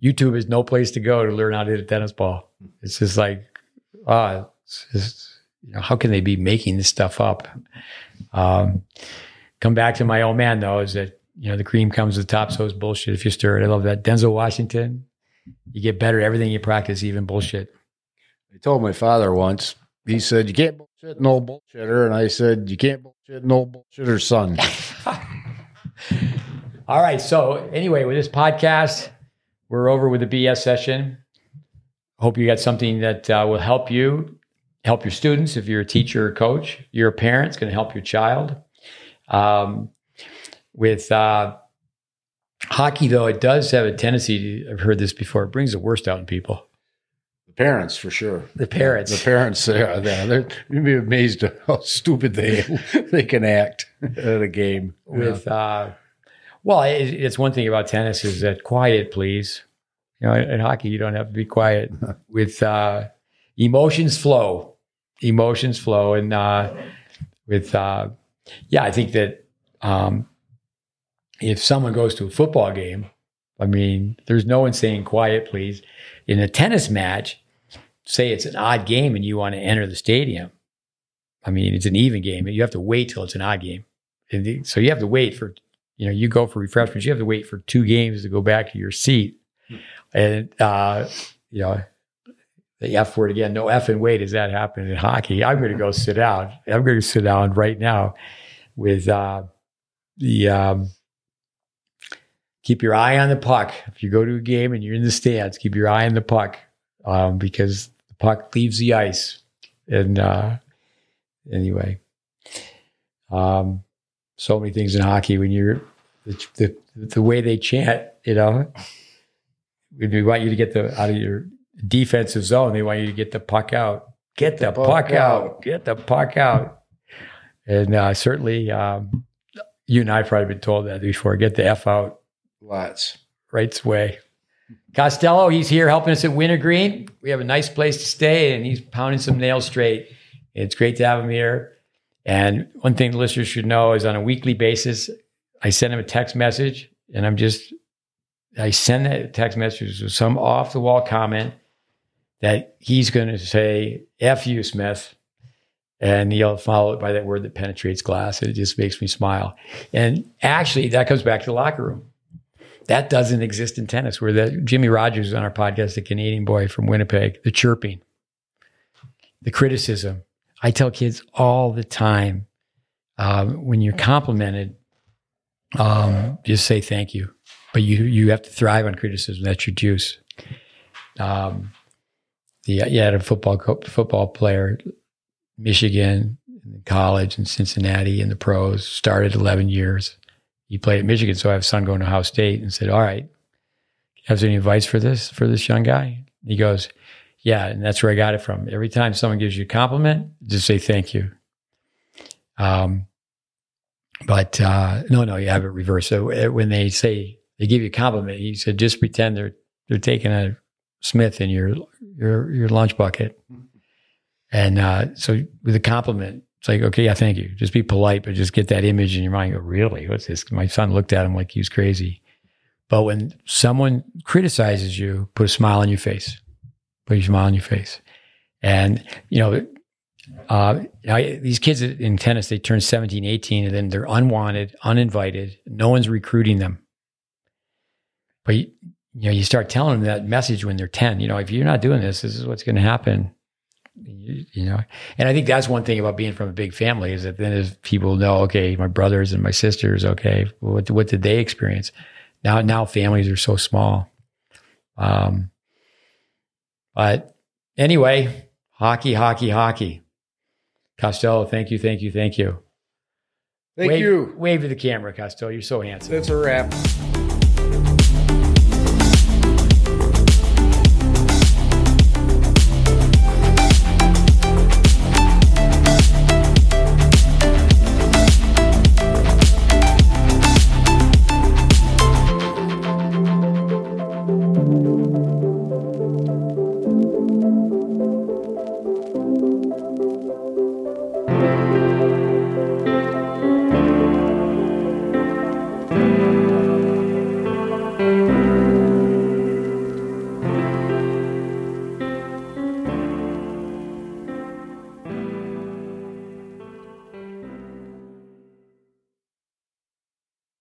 YouTube is no place to go to learn how to hit a tennis ball. It's just like, ah, it's just, you know, how can they be making this stuff up? Um, come back to my old man though, is that you know the cream comes to the top, so it's bullshit if you stir it. I love that. Denzel Washington, you get better everything you practice, even bullshit. I told my father once. He said, "You can't bullshit no bullshitter," and I said, "You can't bullshit no bullshitter, son." All right. So anyway, with this podcast, we're over with the BS session. Hope you got something that uh, will help you, help your students. If you're a teacher or coach, you're a parent, it's going to help your child. Um, with uh, hockey, though, it does have a tendency. To, I've heard this before. It brings the worst out in people. The parents, for sure. The parents. The parents. Yeah, they're, you'd be amazed at how stupid they they can act at a game. With yeah. uh, well, it, it's one thing about tennis is that quiet, please. You know, in, in hockey, you don't have to be quiet. with uh, emotions flow, emotions flow, and uh, with uh, yeah, I think that um, if someone goes to a football game, I mean, there's no one saying quiet, please. In a tennis match, say it's an odd game and you want to enter the stadium. I mean, it's an even game. You have to wait till it's an odd game. And so you have to wait for, you know, you go for refreshments. You have to wait for two games to go back to your seat. And, uh, you know, the F word again, no F and wait. Does that happen in hockey? I'm going to go sit down. I'm going to sit down right now with uh, the um, keep your eye on the puck. If you go to a game and you're in the stands, keep your eye on the puck um, because the puck leaves the ice. And uh, anyway, um, so many things in hockey when you're the, the, the way they chant, you know, we want you to get the out of your defensive zone. They want you to get the puck out. Get the, the puck, puck out. out. Get the puck out. And uh, certainly, um, you and I probably been told that before. Get the f out. Lots. Right's way. Costello, he's here helping us at Wintergreen. We have a nice place to stay, and he's pounding some nails straight. It's great to have him here. And one thing the listeners should know is on a weekly basis, I send him a text message, and I'm just, I send that text message with some off the wall comment that he's going to say, F you, Smith. And he'll follow it by that word that penetrates glass. It just makes me smile. And actually, that comes back to the locker room. That doesn't exist in tennis. Where the Jimmy Rogers on our podcast, the Canadian boy from Winnipeg, the chirping, the criticism. I tell kids all the time um, when you're complimented, um, just say thank you. But you you have to thrive on criticism. That's your juice. Um, the you had a football football player, Michigan, college, in Cincinnati, in the pros. Started 11 years he played at Michigan, so I have a son going to Ohio State, and said, "All right, have any advice for this for this young guy?" He goes, "Yeah," and that's where I got it from. Every time someone gives you a compliment, just say thank you. Um, but uh, no, no, you have it reversed. So uh, when they say they give you a compliment, he said, just pretend they're they're taking a Smith in your your your lunch bucket, and uh, so with a compliment, it's like, okay, yeah, thank you. Just be polite, but just get that image in your mind. Go, really? What's this? My son looked at him like he was crazy. But when someone criticizes you, put a smile on your face. Put a smile on your face. And, you know, uh, these kids in tennis, they turn 17, 18, and then they're unwanted, uninvited. No one's recruiting them. But, you, you know, you start telling them that message when they're 10. You know, if you're not doing this, this is what's going to happen. You, you, know and i think that's one thing about being from a big family is that then if people know okay my brothers and my sisters okay what, what did they experience? Now now families are so small. Um but anyway hockey hockey hockey. Costello thank you thank you thank you. Thank wave, you. wave to the camera costello. You're so handsome. That's a wrap